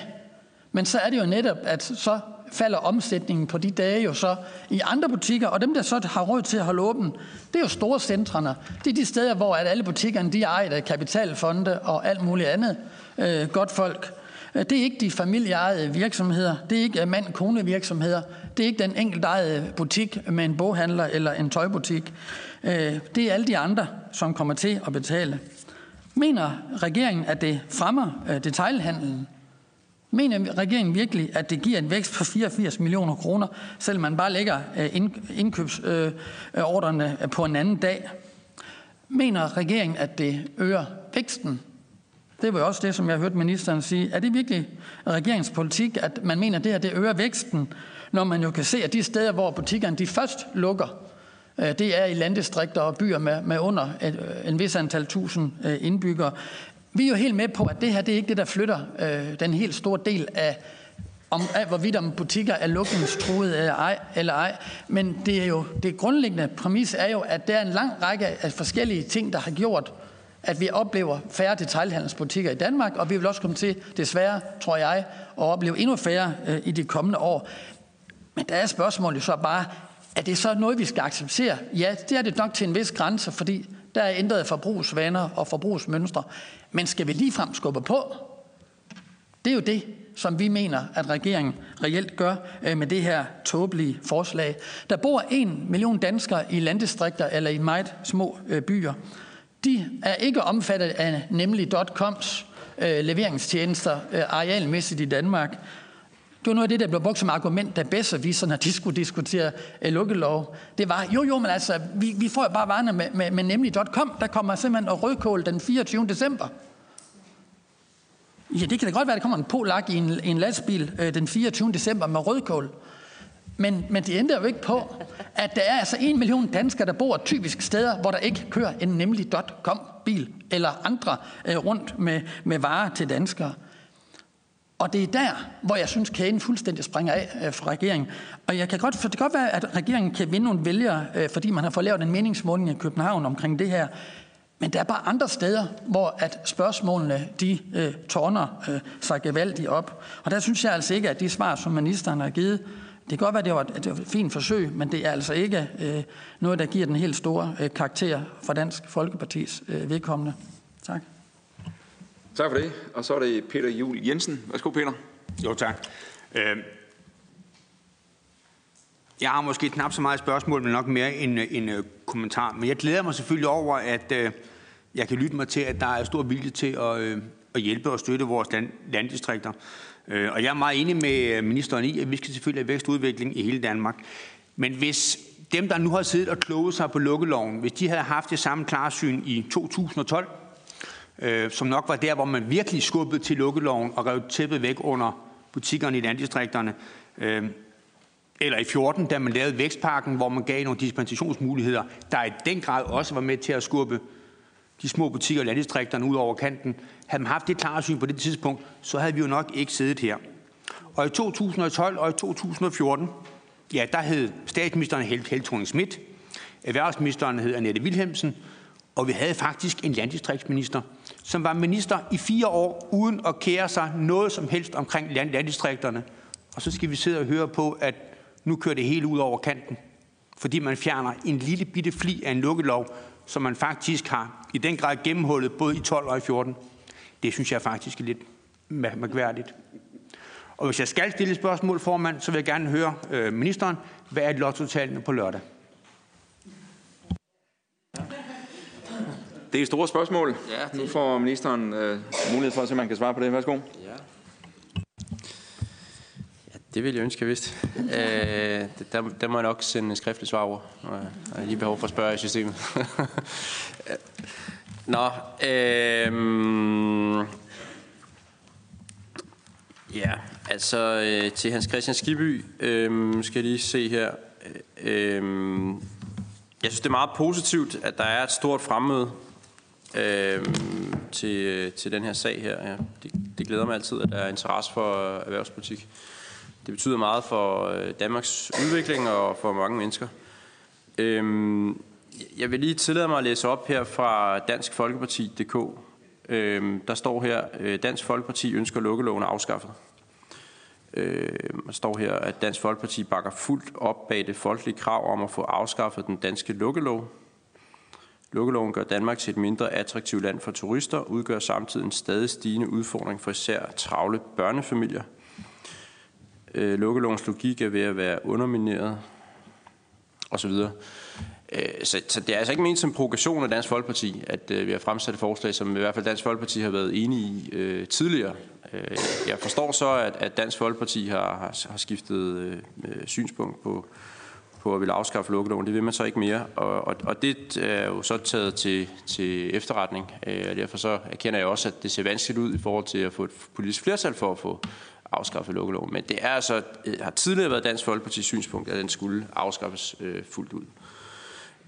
men så er det jo netop, at så falder omsætningen på de dage jo så i andre butikker, og dem, der så har råd til at holde åben, det er jo store centrene. Det er de steder, hvor alle butikkerne de er ejet af kapitalfonde og alt muligt andet øh, godt folk. Det er ikke de familieejede virksomheder, det er ikke øh, mand-kone virksomheder, det er ikke den enkeltejede butik med en boghandler eller en tøjbutik. Øh, det er alle de andre, som kommer til at betale. Mener regeringen, at det fremmer øh, detailhandlen? Mener regeringen virkelig, at det giver en vækst på 84 millioner kroner, selvom man bare lægger øh, indkøbsordrene øh, på en anden dag? Mener regeringen, at det øger væksten? Det var også det, som jeg hørte ministeren sige. Er det virkelig regeringens politik, at man mener, at det her det øger væksten, når man jo kan se, at de steder, hvor butikkerne de først lukker, øh, det er i landdistrikter og byer med, med under et, øh, en vis antal tusind indbyggere. Vi er jo helt med på, at det her det er ikke det, der flytter øh, den helt store del af, om, af, hvorvidt om butikker er lukningstruede eller ej, eller ej. Men det er jo det grundlæggende præmis er jo, at der er en lang række af forskellige ting, der har gjort, at vi oplever færre detaljhandelsbutikker i Danmark, og vi vil også komme til, desværre, tror jeg, at opleve endnu færre øh, i de kommende år. Men der er spørgsmålet jo så bare, er det så noget, vi skal acceptere? Ja, det er det nok til en vis grænse, fordi der er ændret forbrugsvaner og forbrugsmønstre. Men skal vi ligefrem skubbe på? Det er jo det, som vi mener, at regeringen reelt gør øh, med det her tåbelige forslag. Der bor en million danskere i landdistrikter eller i meget små øh, byer. De er ikke omfattet af nemlig .coms øh, leveringstjenester arealmæssigt i Danmark. Det var noget af det, der blev brugt som argument, da bedserviserne de skulle diskutere øh, lukkelov. Det var, jo jo, men altså, vi, vi får jo bare varerne med, med, med nemlig.com. Der kommer simpelthen rødkål den 24. december. Ja, det kan da godt være, at der kommer en polak i en, en lastbil øh, den 24. december med rødkål. Men, men det ændrer jo ikke på, at der er altså en million danskere, der bor typisk steder, hvor der ikke kører en nemlig.com-bil eller andre øh, rundt med, med varer til danskere. Og det er der, hvor jeg synes, kæden fuldstændig springer af øh, fra regeringen. Og jeg kan godt, for det kan godt være, at regeringen kan vinde nogle vælgere, øh, fordi man har fået lavet en meningsmåling i København omkring det her. Men der er bare andre steder, hvor at spørgsmålene de øh, tårner øh, sig gevaldigt op. Og der synes jeg altså ikke, at de svar, som ministeren har givet, det kan godt være, at det var et, det var et fint forsøg, men det er altså ikke øh, noget, der giver den helt store øh, karakter for Dansk Folkepartis øh, vedkommende. Tak. Tak for det. Og så er det Peter Jul Jensen. Værsgo, Peter. Jo, tak. Øh, jeg har måske knap så meget spørgsmål, men nok mere en, en øh, kommentar. Men jeg glæder mig selvfølgelig over, at øh, jeg kan lytte mig til, at der er stor vilje til at, øh, at hjælpe og støtte vores land, landdistrikter. Øh, og jeg er meget enig med øh, ministeren i, at vi skal selvfølgelig have vækst og udvikling i hele Danmark. Men hvis dem, der nu har siddet og kloget sig på lukkeloven, hvis de havde haft det samme klarsyn i 2012, øh, som nok var der, hvor man virkelig skubbede til lukkeloven og rev tæppet væk under butikkerne i landdistrikterne, øh, eller i 14, da man lavede vækstparken, hvor man gav nogle dispensationsmuligheder, der i den grad også var med til at skubbe de små butikker i landdistrikterne ud over kanten. Havde man haft det klare syn på det tidspunkt, så havde vi jo nok ikke siddet her. Og i 2012 og i 2014, ja, der hed statsministeren Helt Heltoning Schmidt, erhvervsministeren hed Annette Wilhelmsen, og vi havde faktisk en landdistriktsminister, som var minister i fire år, uden at kære sig noget som helst omkring land, landdistrikterne. Og så skal vi sidde og høre på, at nu kører det hele ud over kanten, fordi man fjerner en lille bitte fli af en lukkelov, som man faktisk har i den grad gennemhullet både i 12 og i 14. Det synes jeg faktisk er lidt mærkværdigt. Og hvis jeg skal stille et spørgsmål, formand, så vil jeg gerne høre øh, ministeren, hvad er lottotallene på lørdag? Det er store spørgsmål. Ja, det... Nu får ministeren øh, mulighed for at se, om man kan svare på det. Værsgo. Ja. ja det vil jeg ønske, jeg vidste. øh, der, der må jeg nok sende en skriftlig svar over. Jeg har lige behov for at spørge i systemet. Nå, øh, ja, altså øh, til Hans Christian Skiby øh, skal jeg lige se her. Øh, jeg synes, det er meget positivt, at der er et stort fremmøde Øhm, øh, til, til den her sag her. Ja, det, det glæder mig altid, at der er interesse for øh, erhvervspolitik. Det betyder meget for øh, Danmarks udvikling og for mange mennesker. Øh, jeg vil lige tillade mig at læse op her fra danskfolkeparti.dk. Øh, der står her, øh, Dansk Folkeparti ønsker lukkeloven afskaffet. Øh, der står her, at Dansk Folkeparti bakker fuldt op bag det folkelige krav om at få afskaffet den danske lukkelov. Lukkeloven gør Danmark til et mindre attraktivt land for turister, udgør samtidig en stadig stigende udfordring for især travle børnefamilier. Øh, Lukkelovens logik er ved at være undermineret, osv. Øh, så, så det er altså ikke ment som provokation af Dansk Folkeparti, at øh, vi har fremsat et forslag, som i hvert fald Dansk Folkeparti har været enige i øh, tidligere. Øh, jeg forstår så, at, at Dansk Folkeparti har, har, har skiftet øh, synspunkt på, på at ville afskaffe lukkeloven. Det vil man så ikke mere, og, og, og det er jo så taget til, til efterretning. Øh, og derfor så erkender jeg også, at det ser vanskeligt ud i forhold til at få et politisk flertal for at få afskaffet lukkeloven. Men det er altså, øh, har tidligere været Dansk Folkeparti's synspunkt, at den skulle afskaffes øh, fuldt ud.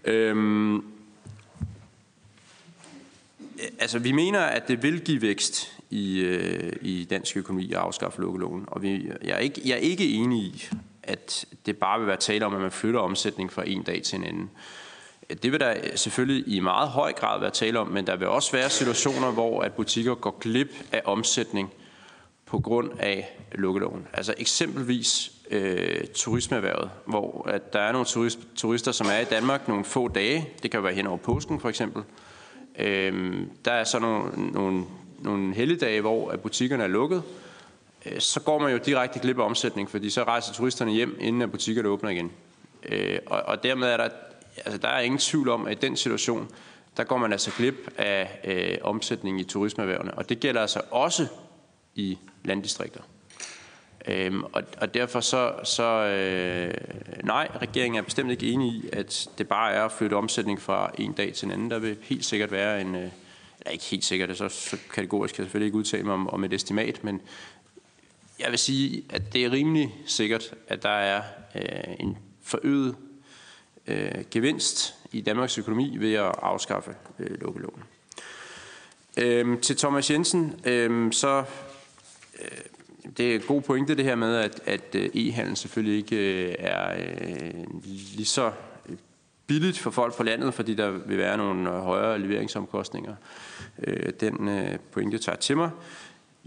Øhm, øh, altså, vi mener, at det vil give vækst i, øh, i dansk økonomi at afskaffe lukkeloven. Og vi, jeg, er ikke, jeg er ikke enig i, at det bare vil være tale om, at man flytter omsætning fra en dag til en anden. Det vil der selvfølgelig i meget høj grad være tale om, men der vil også være situationer, hvor at butikker går glip af omsætning på grund af lukkeloven. Altså eksempelvis øh, turismeerhvervet, hvor at der er nogle turist, turister, som er i Danmark nogle få dage. Det kan være hen over påsken for eksempel. Øh, der er så nogle, nogle, nogle helligdage, hvor at butikkerne er lukket, Øh, Øh, så går man jo direkte glip af omsætning, fordi så rejser turisterne hjem, inden at butikkerne åbner igen. Øh, og, og dermed er der, altså der er ingen tvivl om, at i den situation, der går man altså glip af øh, omsætning i turismeerhvervene. Og det gælder altså også i landdistrikter. Øhm, og, og derfor så, så øh, nej, regeringen er bestemt ikke enig i, at det bare er at flytte omsætning fra en dag til en anden. Der vil helt sikkert være en, øh, eller ikke helt sikkert, det er så, så kategorisk kan jeg selvfølgelig ikke udtale mig om, om et estimat, men jeg vil sige, at det er rimelig sikkert, at der er øh, en forøget øh, gevinst i Danmarks økonomi ved at afskaffe øh, lukkeloven. Øh, til Thomas Jensen, øh, så øh, det er en god pointe det her med, at, at øh, e-handel selvfølgelig ikke øh, er øh, lige så øh, billigt for folk på landet, fordi der vil være nogle øh, højere leveringsomkostninger. Den pointe tager til mig.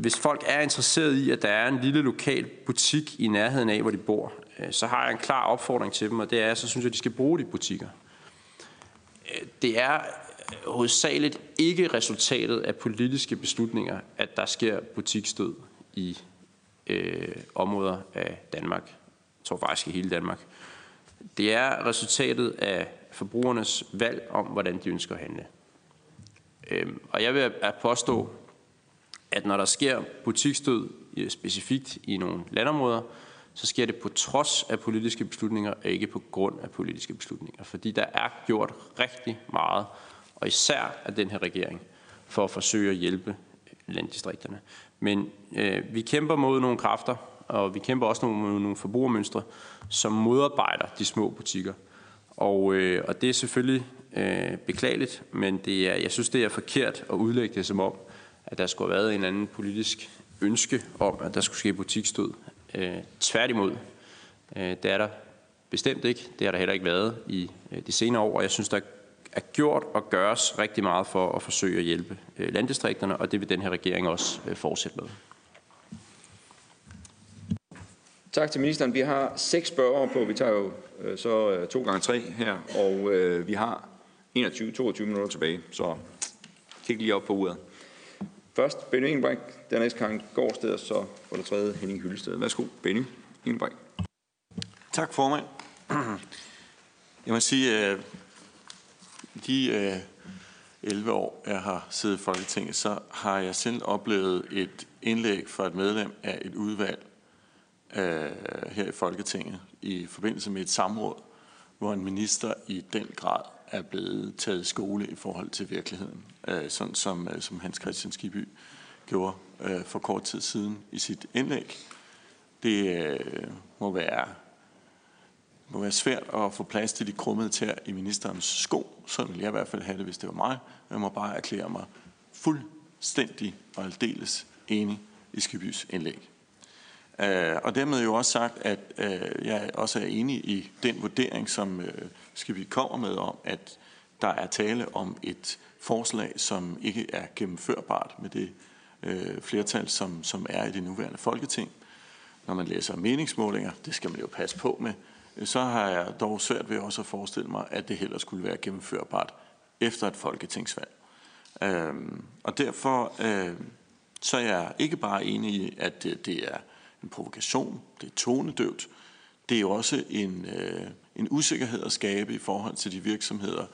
Hvis folk er interesseret i, at der er en lille lokal butik i nærheden af, hvor de bor, øh, så har jeg en klar opfordring til dem, og det er, så synes jeg, at de skal bruge de butikker. Øh, det er øh, hovedsageligt ikke resultatet af politiske beslutninger, at der sker butikstød i øh, områder af Danmark. Jeg tror faktisk i hele Danmark. Det er resultatet af forbrugernes valg om, hvordan de ønsker at handle. Øh, og jeg vil påstå, at når der sker butikstød øh, specifikt i nogle landområder, så sker det på trods af politiske beslutninger, og ikke på grund af politiske beslutninger. Fordi der er gjort rigtig meget, og især af den her regering, for at forsøge at hjælpe øh, landdistrikterne. Men øh, vi kæmper mod nogle kræfter, og vi kæmper også mod nogle forbrugermønstre, som modarbejder de små butikker. Og, øh, og det er selvfølgelig øh, beklageligt, men det er, jeg synes, det er forkert at udlægge det som om, at der skulle have været en anden politisk ønske om, at der skulle ske butikstød. Øh, tværtimod, øh, det er der bestemt ikke. Det har der heller ikke været i øh, de senere år, og jeg synes, der er gjort og gøres rigtig meget for at forsøge at hjælpe øh, landdistrikterne, og det vil den her regering også øh, fortsætte med. Tak til ministeren. Vi har seks spørgere på. Vi tager jo øh, så øh, to gange tre her, og øh, vi har 21-22 minutter tilbage, så kig lige op på uret. Først Benny Engelbrecht, dernæst Karen Gårdsted, og så for det tredje Henning Hyllested. Værsgo, Benny Engelbrecht. Tak, formand. Jeg må sige, øh, de øh, 11 år, jeg har siddet i Folketinget, så har jeg selv oplevet et indlæg fra et medlem af et udvalg øh, her i Folketinget i forbindelse med et samråd, hvor en minister i den grad er blevet taget skole i forhold til virkeligheden, øh, sådan som, øh, som Hans Christian Skiby gjorde øh, for kort tid siden i sit indlæg. Det øh, må være må være svært at få plads til de krummede tær i ministerens sko. Sådan ville jeg i hvert fald have det, hvis det var mig. Jeg må bare erklære mig fuldstændig og aldeles enig i Skibys indlæg. Øh, og dermed jo også sagt, at øh, jeg også er enig i den vurdering, som øh, uh, vi kommer med om, at der er tale om et forslag, som ikke er gennemførbart med det øh, flertal, som, som er i det nuværende folketing. Når man læser meningsmålinger, det skal man jo passe på med, så har jeg dog svært ved også at forestille mig, at det heller skulle være gennemførbart efter et folketingsvalg. Øh, og derfor øh, så er jeg ikke bare enig i, at det, det er en provokation, det er tonedøvt, det er jo også en, øh, en usikkerhed at skabe i forhold til de virksomheder,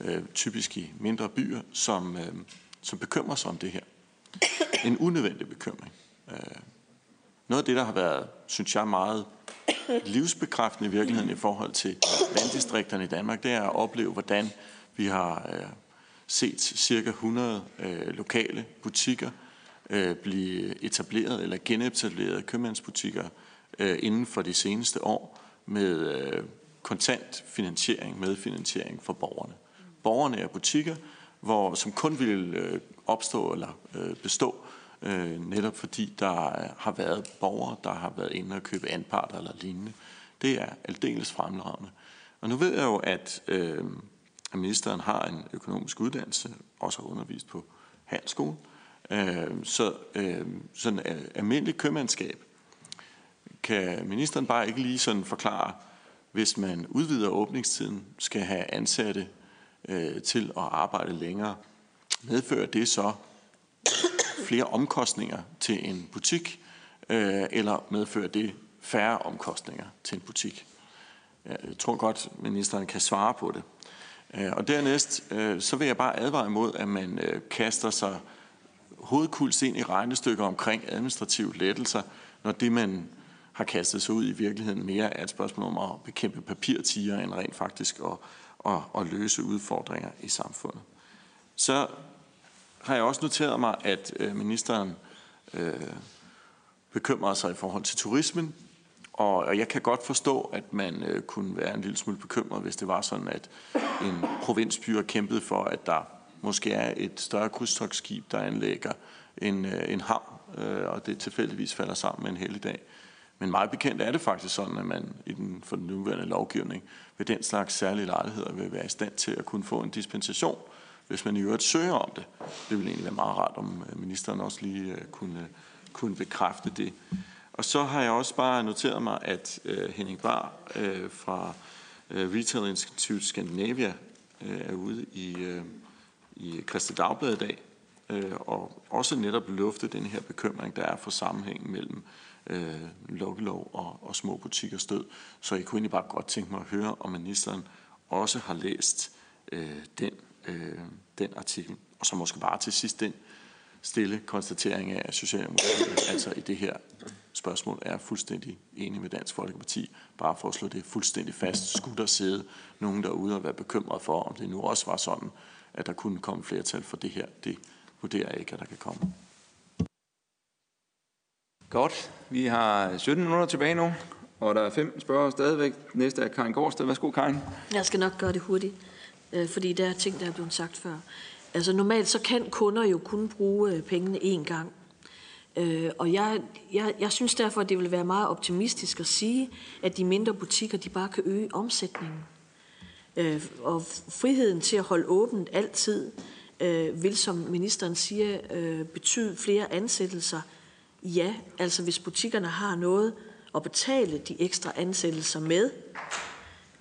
øh, typisk i mindre byer, som, øh, som bekymrer sig om det her. En unødvendig bekymring. Øh, noget af det, der har været, synes jeg, meget livsbekræftende i virkeligheden i forhold til landdistrikterne i Danmark, det er at opleve, hvordan vi har øh, set cirka 100 øh, lokale butikker øh, blive etableret eller genetableret købmandsbutikker øh, inden for de seneste år med øh, kontant finansiering, medfinansiering for borgerne. Borgerne er butikker, hvor, som kun vil øh, opstå eller øh, bestå øh, netop fordi der øh, har været borgere, der har været inde og købe anparter eller lignende. Det er aldeles fremragende. Og nu ved jeg jo, at, øh, at ministeren har en økonomisk uddannelse, også har undervist på handelsskolen, øh, Øh, så øh, sådan almindelig købmandskab, kan ministeren bare ikke lige sådan forklare, hvis man udvider åbningstiden, skal have ansatte øh, til at arbejde længere, medfører det så, flere omkostninger til en butik, øh, eller medfører det færre omkostninger til en butik? Jeg tror godt, ministeren kan svare på det. Øh, og dernæst, øh, så vil jeg bare advare imod, at man øh, kaster sig hovedkuls ind i regnestykker omkring administrative lettelser, når det, man har kastet sig ud i virkeligheden mere er et spørgsmål om at bekæmpe papirtiger, end rent faktisk at, at, at løse udfordringer i samfundet. Så har jeg også noteret mig, at øh, ministeren øh, bekymrer sig i forhold til turismen, og og jeg kan godt forstå, at man øh, kunne være en lille smule bekymret, hvis det var sådan, at en provinsby kæmpede for, at der måske er et større krydstogsskib, der anlægger en, øh, en havn, øh, og det tilfældigvis falder sammen med en helligdag. Men meget bekendt er det faktisk sådan, at man i den, for den nuværende lovgivning ved den slags særlige lejligheder vil være i stand til at kunne få en dispensation, hvis man i øvrigt søger om det. Det ville egentlig være meget rart, om øh, ministeren også lige øh, kunne, kunne bekræfte det. Og så har jeg også bare noteret mig, at øh, Henning Bar øh, fra øh, Retail Institute Scandinavia øh, er ude i, øh, i Christi Dagblad i dag, øh, og også netop lufte den her bekymring, der er for sammenhængen mellem øh, lukkelov og, og små butikker stød. Så jeg kunne egentlig bare godt tænke mig at høre, om ministeren også har læst øh, den, øh, den artikel. Og så måske bare til sidst den stille konstatering af, at Socialdemokratiet altså i det her spørgsmål er fuldstændig enig med Dansk Folkeparti. Bare for at slå det fuldstændig fast. Skulle der sidde nogen derude og være bekymret for, om det nu også var sådan, at der kunne komme flertal for det her. Det vurderer jeg ikke, at der kan komme. Godt. Vi har 17 minutter tilbage nu, og der er fem spørger stadigvæk. Næste er Karin Gårdsted. Værsgo, Karin. Jeg skal nok gøre det hurtigt, øh, fordi der er ting, der er blevet sagt før. Altså normalt så kan kunder jo kun bruge øh, pengene én gang. Øh, og jeg, jeg, jeg synes derfor, at det vil være meget optimistisk at sige, at de mindre butikker de bare kan øge omsætningen. Øh, og friheden til at holde åbent altid øh, vil, som ministeren siger, øh, betyde flere ansættelser. Ja, altså hvis butikkerne har noget at betale de ekstra ansættelser med,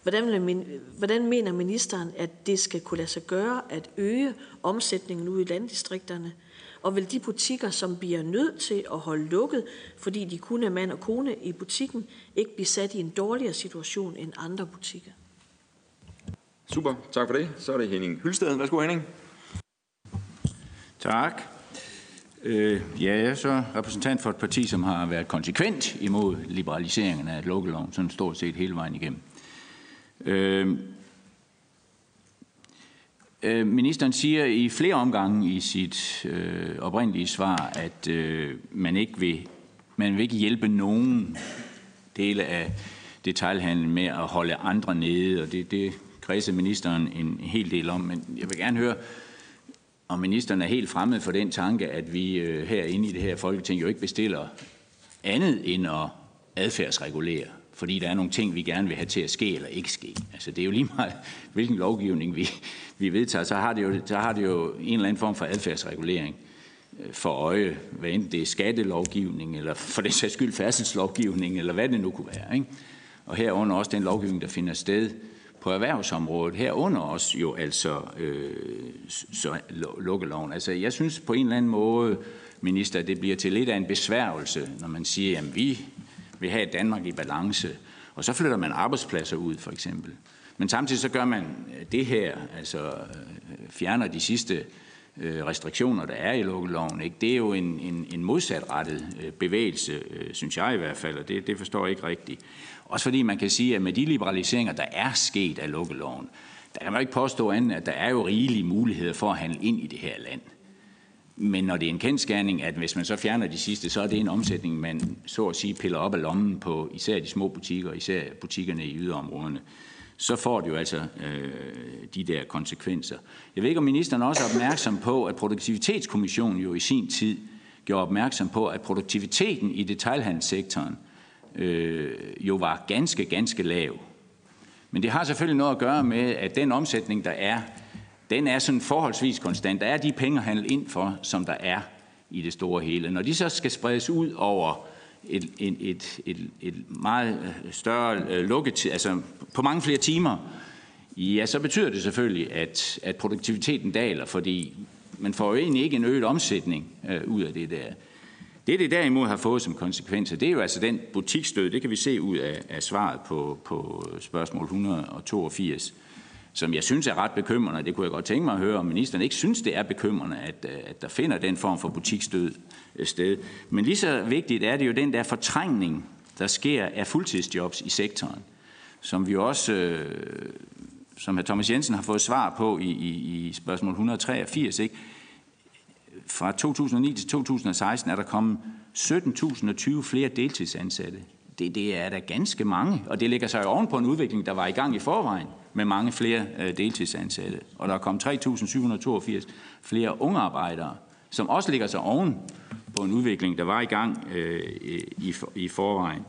Hvordan, vil, hvordan mener ministeren, at det skal kunne lade sig gøre at øge omsætningen ude i landdistrikterne? Og vil de butikker, som bliver nødt til at holde lukket, fordi de kun er mand og kone i butikken, ikke blive sat i en dårligere situation end andre butikker? Super, tak for det. Så er det Henning Hylsted. Værsgo Henning. Tak. Øh, ja, jeg er så repræsentant for et parti, som har været konsekvent imod liberaliseringen af lukkeloven, sådan stort set hele vejen igennem. Øh, øh, ministeren siger i flere omgange i sit øh, oprindelige svar, at øh, man ikke vil, man vil ikke hjælpe nogen dele af detaljhandlen med at holde andre nede, og det, det kredser ministeren en hel del om, men jeg vil gerne høre, om ministeren er helt fremmed for den tanke, at vi øh, herinde i det her folketing jo ikke bestiller andet end at adfærdsregulere fordi der er nogle ting, vi gerne vil have til at ske eller ikke ske. Altså, det er jo lige meget, hvilken lovgivning vi, vi vedtager, så har, det jo, så har det jo en eller anden form for adfærdsregulering øh, for øje, hvad enten det er skattelovgivning, eller for den sags skyld færdselslovgivning, eller hvad det nu kunne være. Ikke? Og herunder også den lovgivning, der finder sted på erhvervsområdet, herunder også jo altså øh, så lukkeloven. Altså jeg synes på en eller anden måde, minister, det bliver til lidt af en besværgelse, når man siger, at vi vil have et Danmark i balance, og så flytter man arbejdspladser ud for eksempel. Men samtidig så gør man øh, det her, altså øh, fjerner de sidste øh, restriktioner, der er i lukkeloven. Ikke? Det er jo en, en, en modsatrettet bevægelse, synes jeg i hvert fald, og det, det forstår jeg ikke rigtigt. Også fordi man kan sige, at med de liberaliseringer, der er sket af lukkeloven, der kan man ikke påstå andet, at der er jo rigelige muligheder for at handle ind i det her land. Men når det er en kendskærning, at hvis man så fjerner de sidste, så er det en omsætning, man så at sige piller op af lommen på især de små butikker, især butikkerne i yderområderne, så får det jo altså øh, de der konsekvenser. Jeg ved ikke, om ministeren også er opmærksom på, at Produktivitetskommissionen jo i sin tid gjorde opmærksom på, at produktiviteten i detaljhandelssektoren øh, jo var ganske, ganske lav. Men det har selvfølgelig noget at gøre med, at den omsætning, der er, den er sådan forholdsvis konstant. Der er de penge at handle ind for, som der er i det store hele. Når de så skal spredes ud over et, et, et, et, et meget øh, større øh, lukketid, altså på mange flere timer, ja, så betyder det selvfølgelig, at, at produktiviteten daler, fordi man får jo egentlig ikke en øget omsætning øh, ud af det der. Det, det derimod har fået som konsekvenser, det er jo altså den butikstød, det kan vi se ud af, af svaret på, på spørgsmål 182, som jeg synes er ret bekymrende. Det kunne jeg godt tænke mig at høre, om ministeren ikke synes, det er bekymrende, at, øh, at der finder den form for butikstød øh, sted. Men lige så vigtigt er det jo den der fortrængning, der sker af fuldtidsjobs i sektoren, som vi også, øh, som hr. Thomas Jensen har fået svar på i, i, i spørgsmål 183, ikke? Fra 2009 til 2016 er der kommet 17.020 flere deltidsansatte. Det, det er da ganske mange, og det ligger sig jo oven på en udvikling, der var i gang i forvejen med mange flere øh, deltidsansatte. Og der er kommet 3.782 flere unge arbejdere, som også ligger sig oven på en udvikling, der var i gang øh, i, i forvejen.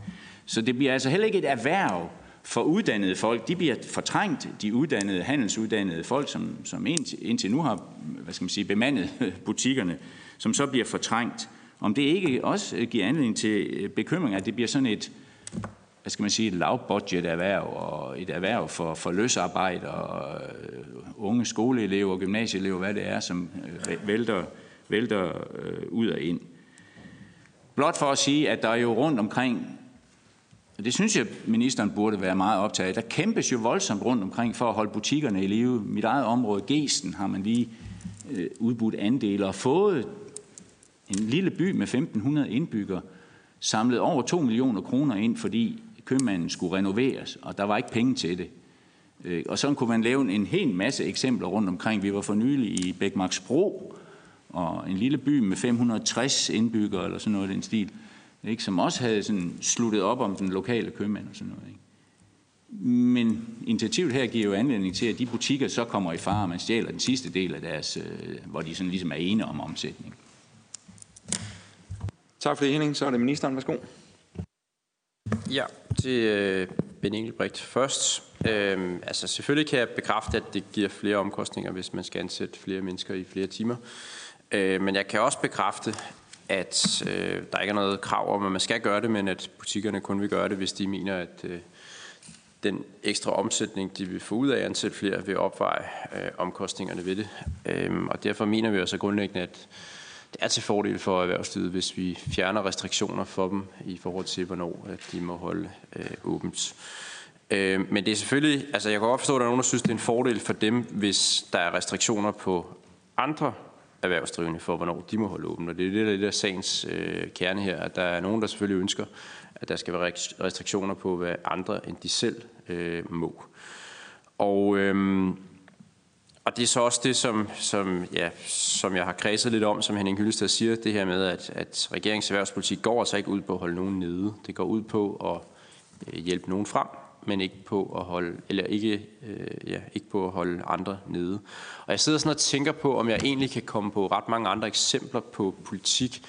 Så det bliver altså heller ikke et erhverv for uddannede folk. De bliver fortrængt, de uddannede, handelsuddannede folk, som, som indtil, indtil nu har hvad skal man sige, bemandet butikkerne, som så bliver fortrængt. Om det ikke også øh, giver anledning til øh, bekymring, at det bliver sådan et, hvad skal man sige, et lavbudget erhverv og et erhverv for, for løsarbejde og øh, unge skoleelever, gymnasieelever, hvad det er, som vælter, vælter ud og ind. Blot for at sige, at der er jo rundt omkring, det synes jeg, ministeren burde være meget optaget af, der kæmpes jo voldsomt rundt omkring for at holde butikkerne i live. Mit eget område, Gesten, har man lige øh, udbudt andele og fået en lille by med 1.500 indbyggere, samlet over 2 millioner kroner ind, fordi købmanden skulle renoveres, og der var ikke penge til det. Øh, og sådan kunne man lave en hel masse eksempler rundt omkring. Vi var for nylig i Bækmarksbro, og en lille by med 560 indbyggere, eller sådan noget i den stil, ikke, som også havde sådan sluttet op om den lokale købmand og sådan noget. Ikke. Men initiativet her giver jo anledning til, at de butikker så kommer i fare, og man stjæler den sidste del af deres, øh, hvor de sådan ligesom er ene om omsætning. Tak for det, Henning. Så er det ministeren. Værsgo. Ja, til øh, Ben Engelbrecht først. Øhm, altså selvfølgelig kan jeg bekræfte, at det giver flere omkostninger, hvis man skal ansætte flere mennesker i flere timer. Øh, men jeg kan også bekræfte, at øh, der ikke er noget krav om, at man skal gøre det, men at butikkerne kun vil gøre det, hvis de mener, at øh, den ekstra omsætning, de vil få ud af at ansætte flere, vil opveje øh, omkostningerne ved det. Øhm, og derfor mener vi også grundlæggende, at det er til fordel for erhvervslivet, hvis vi fjerner restriktioner for dem i forhold til, hvornår de må holde øh, åbent. Øh, men det er selvfølgelig, altså jeg kan godt forstå, at der er nogen, der synes, det er en fordel for dem, hvis der er restriktioner på andre erhvervsdrivende for, hvornår de må holde åbent. Og det er det, der er, sagens øh, kerne her, at der er nogen, der selvfølgelig ønsker, at der skal være restriktioner på, hvad andre end de selv øh, må. Og, øh, og det er så også det, som, som, ja, som jeg har kredset lidt om, som Henning Hyllestad siger, det her med, at, at regeringens erhvervspolitik går altså ikke ud på at holde nogen nede. Det går ud på at øh, hjælpe nogen frem, men ikke på at holde, eller ikke, øh, ja, ikke på at holde andre nede. Og jeg sidder sådan og tænker på, om jeg egentlig kan komme på ret mange andre eksempler på politik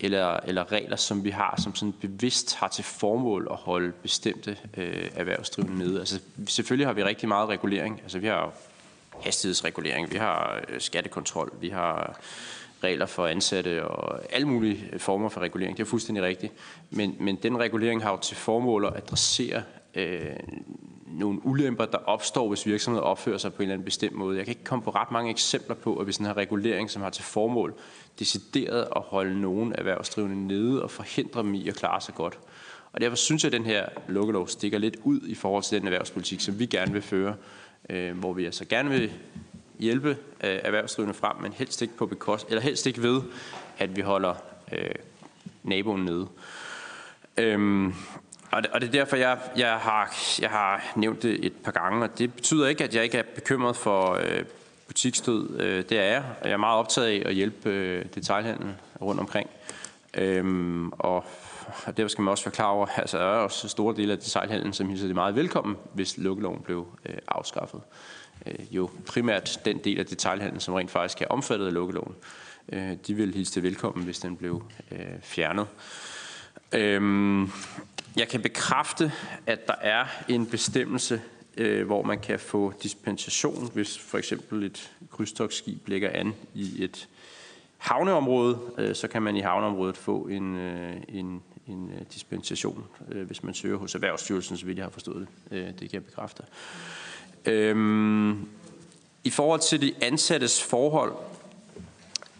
eller, eller regler, som vi har, som sådan bevidst har til formål at holde bestemte øh, erhvervsdrivende nede. Altså selvfølgelig har vi rigtig meget regulering. Altså vi har hastighedsregulering, vi har øh, skattekontrol, vi har regler for ansatte og alle mulige former for regulering. Det er fuldstændig rigtigt. Men, men den regulering har jo til formål at adressere øh, nogle ulemper, der opstår, hvis virksomheder opfører sig på en eller anden bestemt måde. Jeg kan ikke komme på ret mange eksempler på, at hvis den her regulering, som har til formål decideret at holde nogen erhvervsdrivende nede og forhindre dem i at klare sig godt. Og derfor synes jeg, at den her lukkelov stikker lidt ud i forhold til den erhvervspolitik, som vi gerne vil føre, øh, hvor vi altså gerne vil hjælpe øh, erhvervsdrivende frem, men helst ikke, på bekost, eller helst ikke ved, at vi holder øh, naboen nede. Øhm, og, det, og det er derfor, jeg, jeg, har, jeg har nævnt det et par gange, og det betyder ikke, at jeg ikke er bekymret for øh, butikstød. Øh, det er jeg, og jeg er meget optaget af at hjælpe øh, detaljhandlen rundt omkring. Øhm, og og derfor skal man også være klar over, altså der er også store dele af detaljhandlen, som hilser det meget velkommen, hvis lukkeloven blev øh, afskaffet. Øh, jo primært den del af detaljhandlen, som rent faktisk er omfattet af lukkeloven, øh, de vil hilse det velkommen, hvis den blev øh, fjernet. Øh, jeg kan bekræfte, at der er en bestemmelse, øh, hvor man kan få dispensation, hvis for eksempel et krydstogsskib ligger an i et havneområde, øh, så kan man i havneområdet få en, øh, en, en øh, dispensation, øh, hvis man søger hos Erhvervsstyrelsen, så vidt jeg har forstået det. Øh, det kan jeg bekræfte. Øhm, I forhold til de ansattes forhold,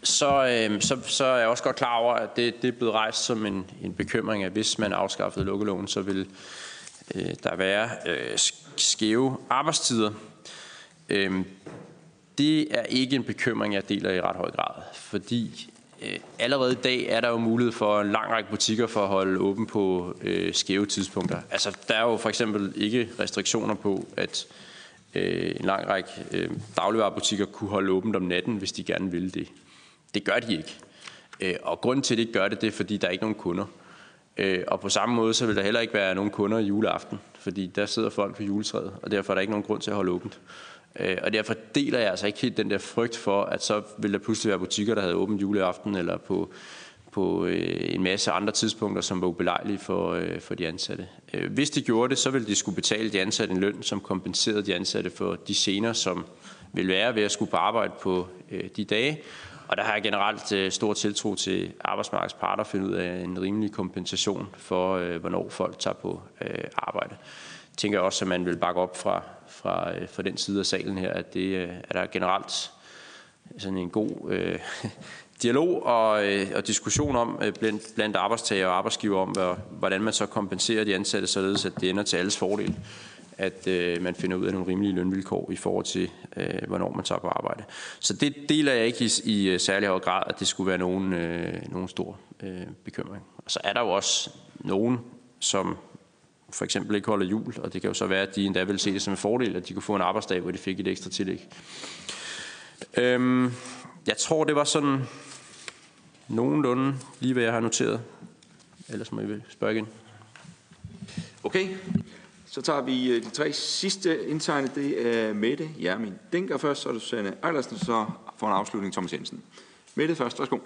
så, øh, så, så er jeg også godt klar over, at det, det er blevet rejst som en, en bekymring, at hvis man afskaffede lukkeloven, så vil øh, der være øh, skæve arbejdstider. Øh, det er ikke en bekymring, jeg deler i ret høj grad, fordi øh, allerede i dag er der jo mulighed for en lang række butikker for at holde åben på øh, skæve tidspunkter. Altså, der er jo for eksempel ikke restriktioner på, at øh, en lang række øh, dagligvarerbutikker kunne holde åbent om natten, hvis de gerne ville det. Det gør de ikke. Øh, og grunden til, at de ikke gør det, det er, fordi der er ikke nogen kunder. Øh, og på samme måde, så vil der heller ikke være nogen kunder i juleaften, fordi der sidder folk på juletræet, og derfor er der ikke nogen grund til at holde åbent. Øh, og derfor deler jeg altså ikke helt den der frygt for, at så vil der pludselig være butikker, der havde åbent juleaften, eller på, på øh, en masse andre tidspunkter, som var ubelejlige for, øh, for de ansatte. Øh, hvis de gjorde det, så ville de skulle betale de ansatte en løn, som kompenserede de ansatte for de scener, som vil være ved at skulle på arbejde på øh, de dage. Og der har jeg generelt øh, stor tiltro til arbejdsmarkedets parter at finde ud af en rimelig kompensation for, øh, hvornår folk tager på øh, arbejde. Jeg tænker også, at man vil bakke op fra, fra, fra den side af salen her, at det er der generelt sådan en god øh, dialog og, øh, og diskussion om øh, blandt, blandt arbejdstager og arbejdsgiver om, hvordan man så kompenserer de ansatte, således at det ender til alles fordel, at øh, man finder ud af nogle rimelige lønvilkår i forhold til, øh, hvornår man tager på arbejde. Så det deler jeg ikke i, i øh, særlig høj grad, at det skulle være nogen, øh, nogen stor øh, bekymring. Og så er der jo også nogen, som for eksempel ikke holder jul, og det kan jo så være, at de endda vil se det som en fordel, at de kunne få en arbejdsdag, hvor de fik et ekstra tillæg. Øhm, jeg tror, det var sådan nogenlunde lige, hvad jeg har noteret. Ellers må I vel spørge igen. Okay, så tager vi øh, de tre sidste indtegnet. Det er Mette Jermin Denker først, så er det Susanne Ejlersen, så får en afslutning Thomas Jensen. Mette først, værsgo.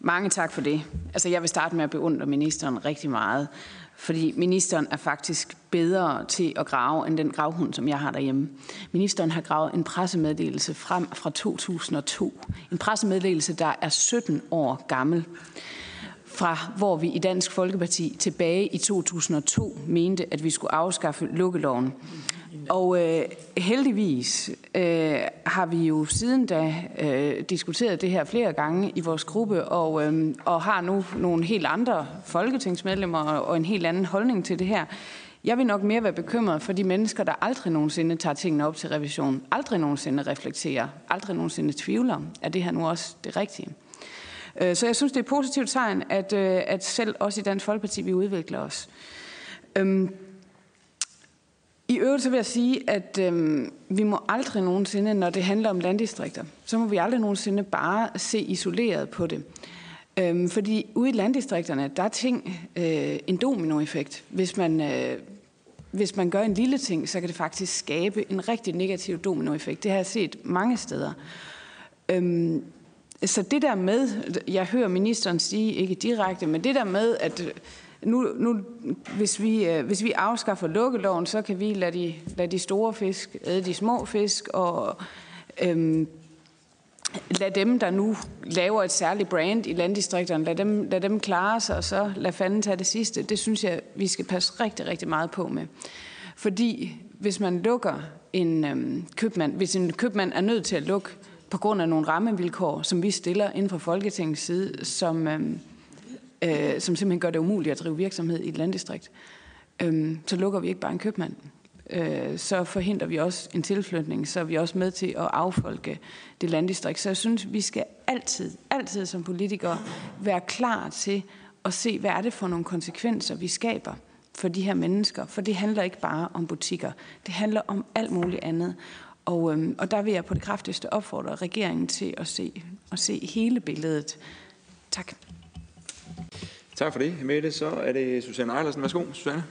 Mange tak for det. Altså, jeg vil starte med at beundre ministeren rigtig meget, fordi ministeren er faktisk bedre til at grave end den gravhund, som jeg har derhjemme. Ministeren har gravet en pressemeddelelse frem fra 2002. En pressemeddelelse, der er 17 år gammel fra hvor vi i Dansk Folkeparti tilbage i 2002 mente, at vi skulle afskaffe lukkeloven. Og øh, heldigvis øh, har vi jo siden da øh, diskuteret det her flere gange i vores gruppe, og, øh, og har nu nogle helt andre folketingsmedlemmer og en helt anden holdning til det her. Jeg vil nok mere være bekymret for de mennesker, der aldrig nogensinde tager tingene op til revision, aldrig nogensinde reflekterer, aldrig nogensinde tvivler, er det her nu også det rigtige. Øh, så jeg synes, det er et positivt tegn, at, øh, at selv også i Dansk Folkeparti, vi udvikler os. Øhm, I øvrigt så vil jeg sige, at øhm, vi må aldrig nogensinde, når det handler om landdistrikter, så må vi aldrig nogensinde bare se isoleret på det. Øhm, fordi ude i landdistrikterne, der er ting øh, en dominoeffekt. Hvis man, øh, hvis man gør en lille ting, så kan det faktisk skabe en rigtig negativ dominoeffekt. Det har jeg set mange steder. Øhm, så det der med, jeg hører ministeren sige, ikke direkte, men det der med, at nu, nu hvis, vi, øh, hvis vi afskaffer lukkeloven, så kan vi lade de, lade de store fisk æde de små fisk, og øhm, lad dem, der nu laver et særligt brand i landdistrikterne, lad dem, lad dem klare sig, og så lad fanden tage det sidste. Det synes jeg, vi skal passe rigtig, rigtig meget på med. Fordi hvis man lukker en øhm, købmand, hvis en købmand er nødt til at lukke på grund af nogle rammevilkår, som vi stiller inden for Folketingets side, som, øhm, øh, som simpelthen gør det umuligt at drive virksomhed i et landdistrikt, øh, så lukker vi ikke bare en købmand. Øh, så forhindrer vi også en tilflytning, så er vi også med til at affolke det landdistrikt. Så jeg synes, vi skal altid, altid som politikere være klar til at se, hvad er det for nogle konsekvenser, vi skaber for de her mennesker. For det handler ikke bare om butikker. Det handler om alt muligt andet. Og, øhm, og der vil jeg på det kraftigste opfordre regeringen til at se, at se hele billedet. Tak. Tak for det, Mette. Så er det Susanne Ejlersen. Værsgo, Susanne.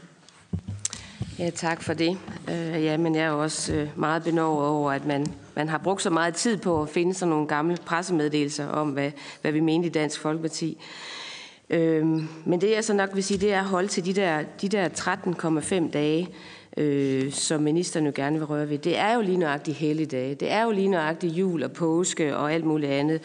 Ja, tak for det. Uh, ja, men jeg er også uh, meget benovet over, at man, man har brugt så meget tid på at finde sådan nogle gamle pressemeddelelser om, hvad, hvad vi mente i Dansk Folkeparti. Uh, men det jeg så nok vil sige, det er at holde til de der, de der 13,5 dage, øh, som ministeren jo gerne vil røre ved. Det er jo lige nøjagtigt helligdage. Det er jo lige nøjagtigt jul og påske og alt muligt andet.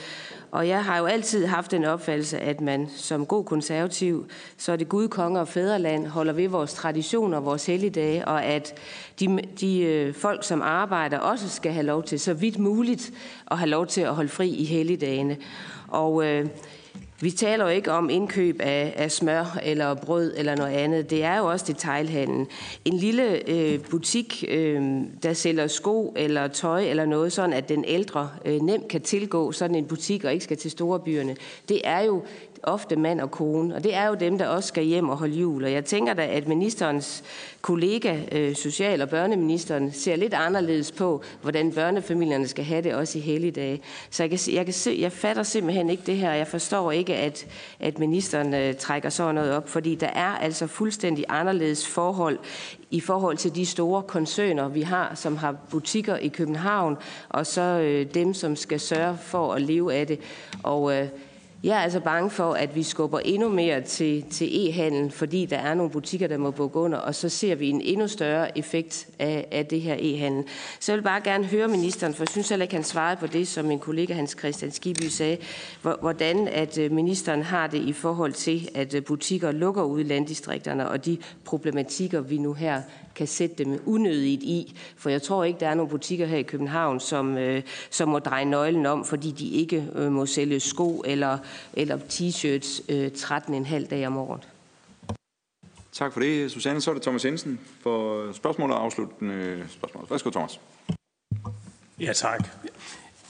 Og jeg har jo altid haft den opfattelse, at man som god konservativ, så er det Gud, konge og fædreland, holder ved vores traditioner og vores helligdage, og at de, de øh, folk, som arbejder, også skal have lov til, så vidt muligt, at have lov til at holde fri i helligdagene. Og øh, vi taler jo ikke om indkøb af, af smør eller brød eller noget andet. Det er jo også detailhandlen. En lille øh, butik, øh, der sælger sko eller tøj eller noget, sådan at den ældre øh, nemt kan tilgå sådan en butik og ikke skal til store byerne, det er jo ofte mand og kone, og det er jo dem, der også skal hjem og holde jul. Og jeg tænker da, at ministerens kollega, øh, social- og børneministeren, ser lidt anderledes på, hvordan børnefamilierne skal have det også i helligdage. Så jeg, kan, jeg, kan se, jeg fatter simpelthen ikke det her. Jeg forstår ikke, at, at ministeren øh, trækker sådan noget op, fordi der er altså fuldstændig anderledes forhold i forhold til de store koncerner, vi har, som har butikker i København, og så øh, dem, som skal sørge for at leve af det. Og øh, jeg er altså bange for, at vi skubber endnu mere til, til e-handel, fordi der er nogle butikker, der må bukke under, og så ser vi en endnu større effekt af, af det her e-handel. Så jeg vil bare gerne høre ministeren, for jeg synes heller ikke, han svarede på det, som min kollega Hans Christian Skiby sagde, hvordan at øh, ministeren har det i forhold til, at øh, butikker lukker ud i landdistrikterne, og de problematikker, vi nu her kan sætte dem unødigt i. For jeg tror ikke, der er nogle butikker her i København, som, øh, som må dreje nøglen om, fordi de ikke må sælge sko eller, eller t-shirts øh, 13,5 dage om året. Tak for det, Susanne. Så er det Thomas Jensen for spørgsmål og afsluttende spørgsmål. Værsgo, Thomas. Ja, tak.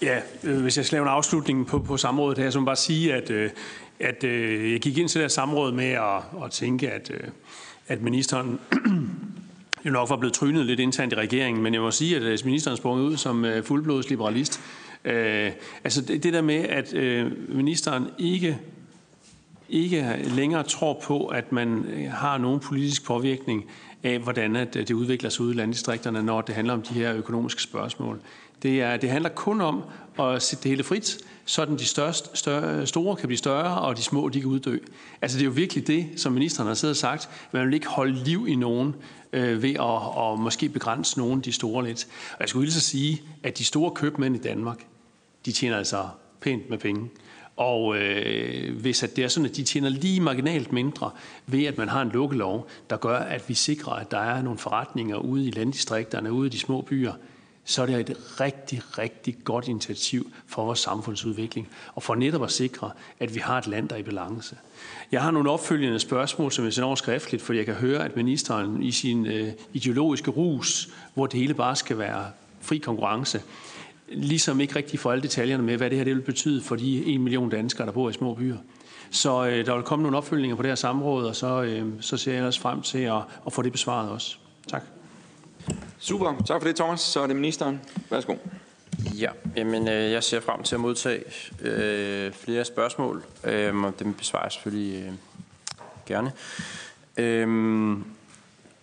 Ja, øh, hvis jeg skal lave en afslutning på, på samrådet her, så må jeg bare sige, at, øh, at øh, jeg gik ind til det her samråd med at, at tænke, at, øh, at ministeren jo nok var blevet trynet lidt internt i regeringen, men jeg må sige, at øh, ministeren sprang ud som øh, fuldblods liberalist. Øh, altså det, det der med, at øh, ministeren ikke ikke længere tror på, at man øh, har nogen politisk påvirkning af, hvordan at øh, det udvikler sig ude i landdistrikterne, når det handler om de her økonomiske spørgsmål. Det, er, det handler kun om at sætte det hele frit, så de største, større, store kan blive større, og de små de kan uddø. Altså det er jo virkelig det, som ministeren har siddet og sagt. Man vil ikke holde liv i nogen øh, ved at og måske begrænse nogen de store lidt. Og jeg skulle lige så sige, at de store købmænd i Danmark, de tjener altså pænt med penge. Og øh, hvis at det er sådan, at de tjener lige marginalt mindre ved, at man har en lukkelov, der gør, at vi sikrer, at der er nogle forretninger ude i landdistrikterne, ude i de små byer, så er det et rigtig, rigtig godt initiativ for vores samfundsudvikling, og for netop at sikre, at vi har et land, der er i balance. Jeg har nogle opfølgende spørgsmål, som jeg sender over skriftligt, fordi jeg kan høre, at ministeren i sin øh, ideologiske rus, hvor det hele bare skal være fri konkurrence, ligesom ikke rigtig får alle detaljerne med, hvad det her det vil betyde for de en million danskere, der bor i små byer. Så øh, der vil komme nogle opfølgninger på det her samråd, og så, øh, så ser jeg også frem til at, at få det besvaret også. Tak. Super. Tak for det, Thomas. Så er det ministeren. Værsgo. Ja, jamen, øh, jeg ser frem til at modtage øh, flere spørgsmål, øh, og dem besvarer jeg selvfølgelig øh, gerne. Øh,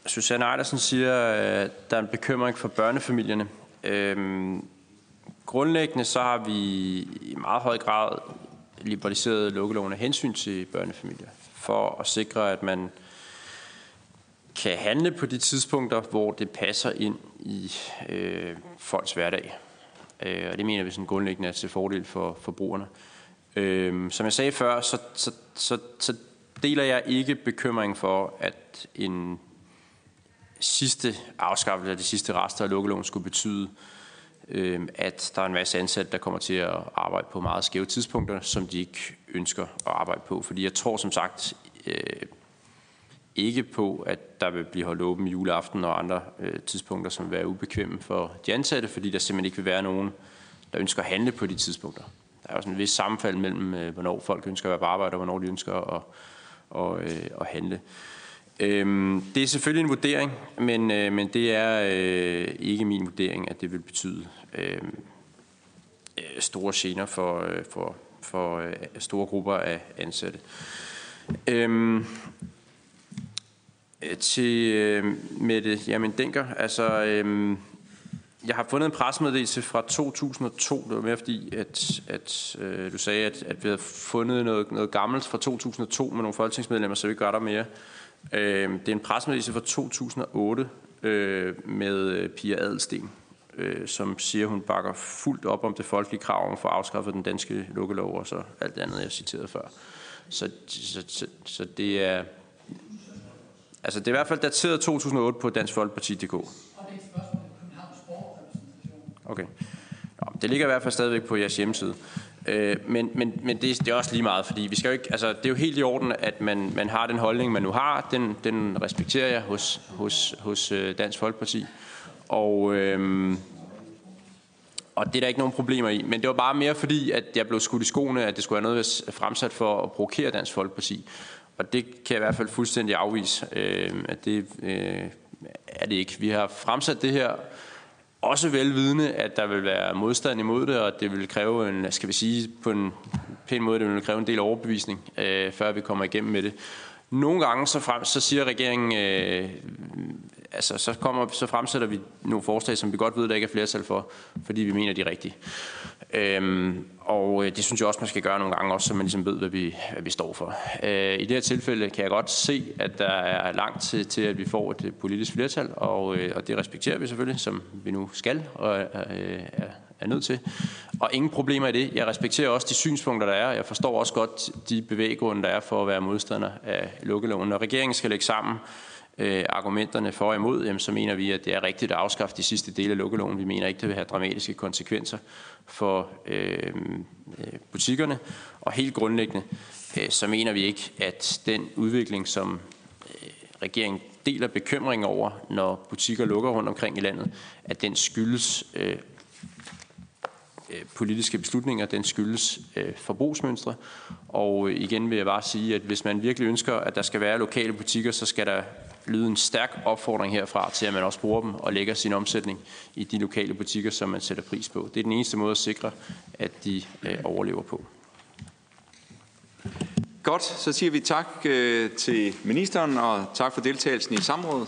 Susanne Ejlersen siger, at der er en bekymring for børnefamilierne. Øh, grundlæggende så har vi i meget høj grad liberaliseret lukkeloven af hensyn til børnefamilier, for at sikre, at man kan handle på de tidspunkter, hvor det passer ind i øh, folks hverdag. Øh, og det mener vi sådan grundlæggende er til fordel for forbrugerne. Øh, som jeg sagde før, så, så, så, så deler jeg ikke bekymringen for, at en sidste afskaffelse af de sidste rester af lukkeloven skulle betyde, øh, Øhm, at der er en masse ansatte, der kommer til at arbejde på meget skæve tidspunkter, som de ikke ønsker at arbejde på. Fordi jeg tror som sagt øh, ikke på, at der vil blive holdt åben juleaften og andre øh, tidspunkter, som vil være ubekvemme for de ansatte, fordi der simpelthen ikke vil være nogen, der ønsker at handle på de tidspunkter. Der er jo sådan en vis sammenfald mellem, øh, hvornår folk ønsker at være på arbejde, og hvornår de ønsker at, og, øh, at handle. Øhm, det er selvfølgelig en vurdering, men, øh, men det er øh, ikke min vurdering, at det vil betyde øh, øh store gener for, øh, for, for øh, store grupper af ansatte. Øhm, øh, til øh, Mette Jamen Denker, altså øh, jeg har fundet en pressemeddelelse fra 2002, det var mere fordi, at, at øh, du sagde, at, at vi havde fundet noget, noget gammelt fra 2002 med nogle folketingsmedlemmer, så vi gør der mere. Øh, det er en pressemeddelelse fra 2008 øh, med øh, Pia Adelsten, øh, som siger, at hun bakker fuldt op om det folkelige krav om at få afskaffet den danske lukkelov, og så alt det andet, jeg citerede før. Så, så, så, så det er... Altså, det er i hvert fald dateret 2008 på Dansk Folkeparti.dk. Okay. Nå, det ligger i hvert fald stadigvæk på jeres hjemmeside. Øh, men men, men det, det er også lige meget, fordi vi skal jo ikke, altså, det er jo helt i orden, at man, man har den holdning, man nu har. Den, den respekterer jeg hos, hos, hos øh, Dansk Folkeparti. Og, øh, og det er der ikke nogen problemer i. Men det var bare mere fordi, at jeg blev skudt i skoene, at det skulle være noget fremsat for at provokere Dansk Folkeparti. Og det kan jeg i hvert fald fuldstændig afvise, øh, at det øh, er det ikke. Vi har fremsat det her også velvidende, at der vil være modstand imod det, og at det vil kræve en, skal vi sige på en pæn måde, det vil kræve en del overbevisning, øh, før vi kommer igennem med det. Nogle gange så, frem, så siger regeringen, øh, altså så, kommer, så fremsætter vi nogle forslag, som vi godt ved, der ikke er flertal for, fordi vi mener, de er rigtige. Øhm, og øh, det synes jeg også, man skal gøre nogle gange, også så man ligesom ved, hvad vi, hvad vi står for. Øh, I det her tilfælde kan jeg godt se, at der er langt til, til at vi får et øh, politisk flertal, og, øh, og det respekterer vi selvfølgelig, som vi nu skal og øh, er, er nødt til. Og ingen problemer i det. Jeg respekterer også de synspunkter, der er. Jeg forstår også godt de bevæggrunde, der er for at være modstander af lukkeloven. Når regeringen skal lægge sammen øh, argumenterne for og imod, jamen, så mener vi, at det er rigtigt at afskaffe de sidste dele af lukkeloven. Vi mener ikke, det vil have dramatiske konsekvenser for øh, øh butikkerne. Og helt grundlæggende, øh, så mener vi ikke, at den udvikling, som øh, regeringen deler bekymring over, når butikker lukker rundt omkring i landet, at den skyldes øh, øh politiske beslutninger, den skyldes øh, forbrugsmønstre. Og igen vil jeg bare sige, at hvis man virkelig ønsker, at der skal være lokale butikker, så skal der lyde en stærk opfordring herfra til, at man også bruger dem og lægger sin omsætning i de lokale butikker, som man sætter pris på. Det er den eneste måde at sikre, at de øh, overlever på. Godt, så siger vi tak øh, til ministeren, og tak for deltagelsen i samrådet.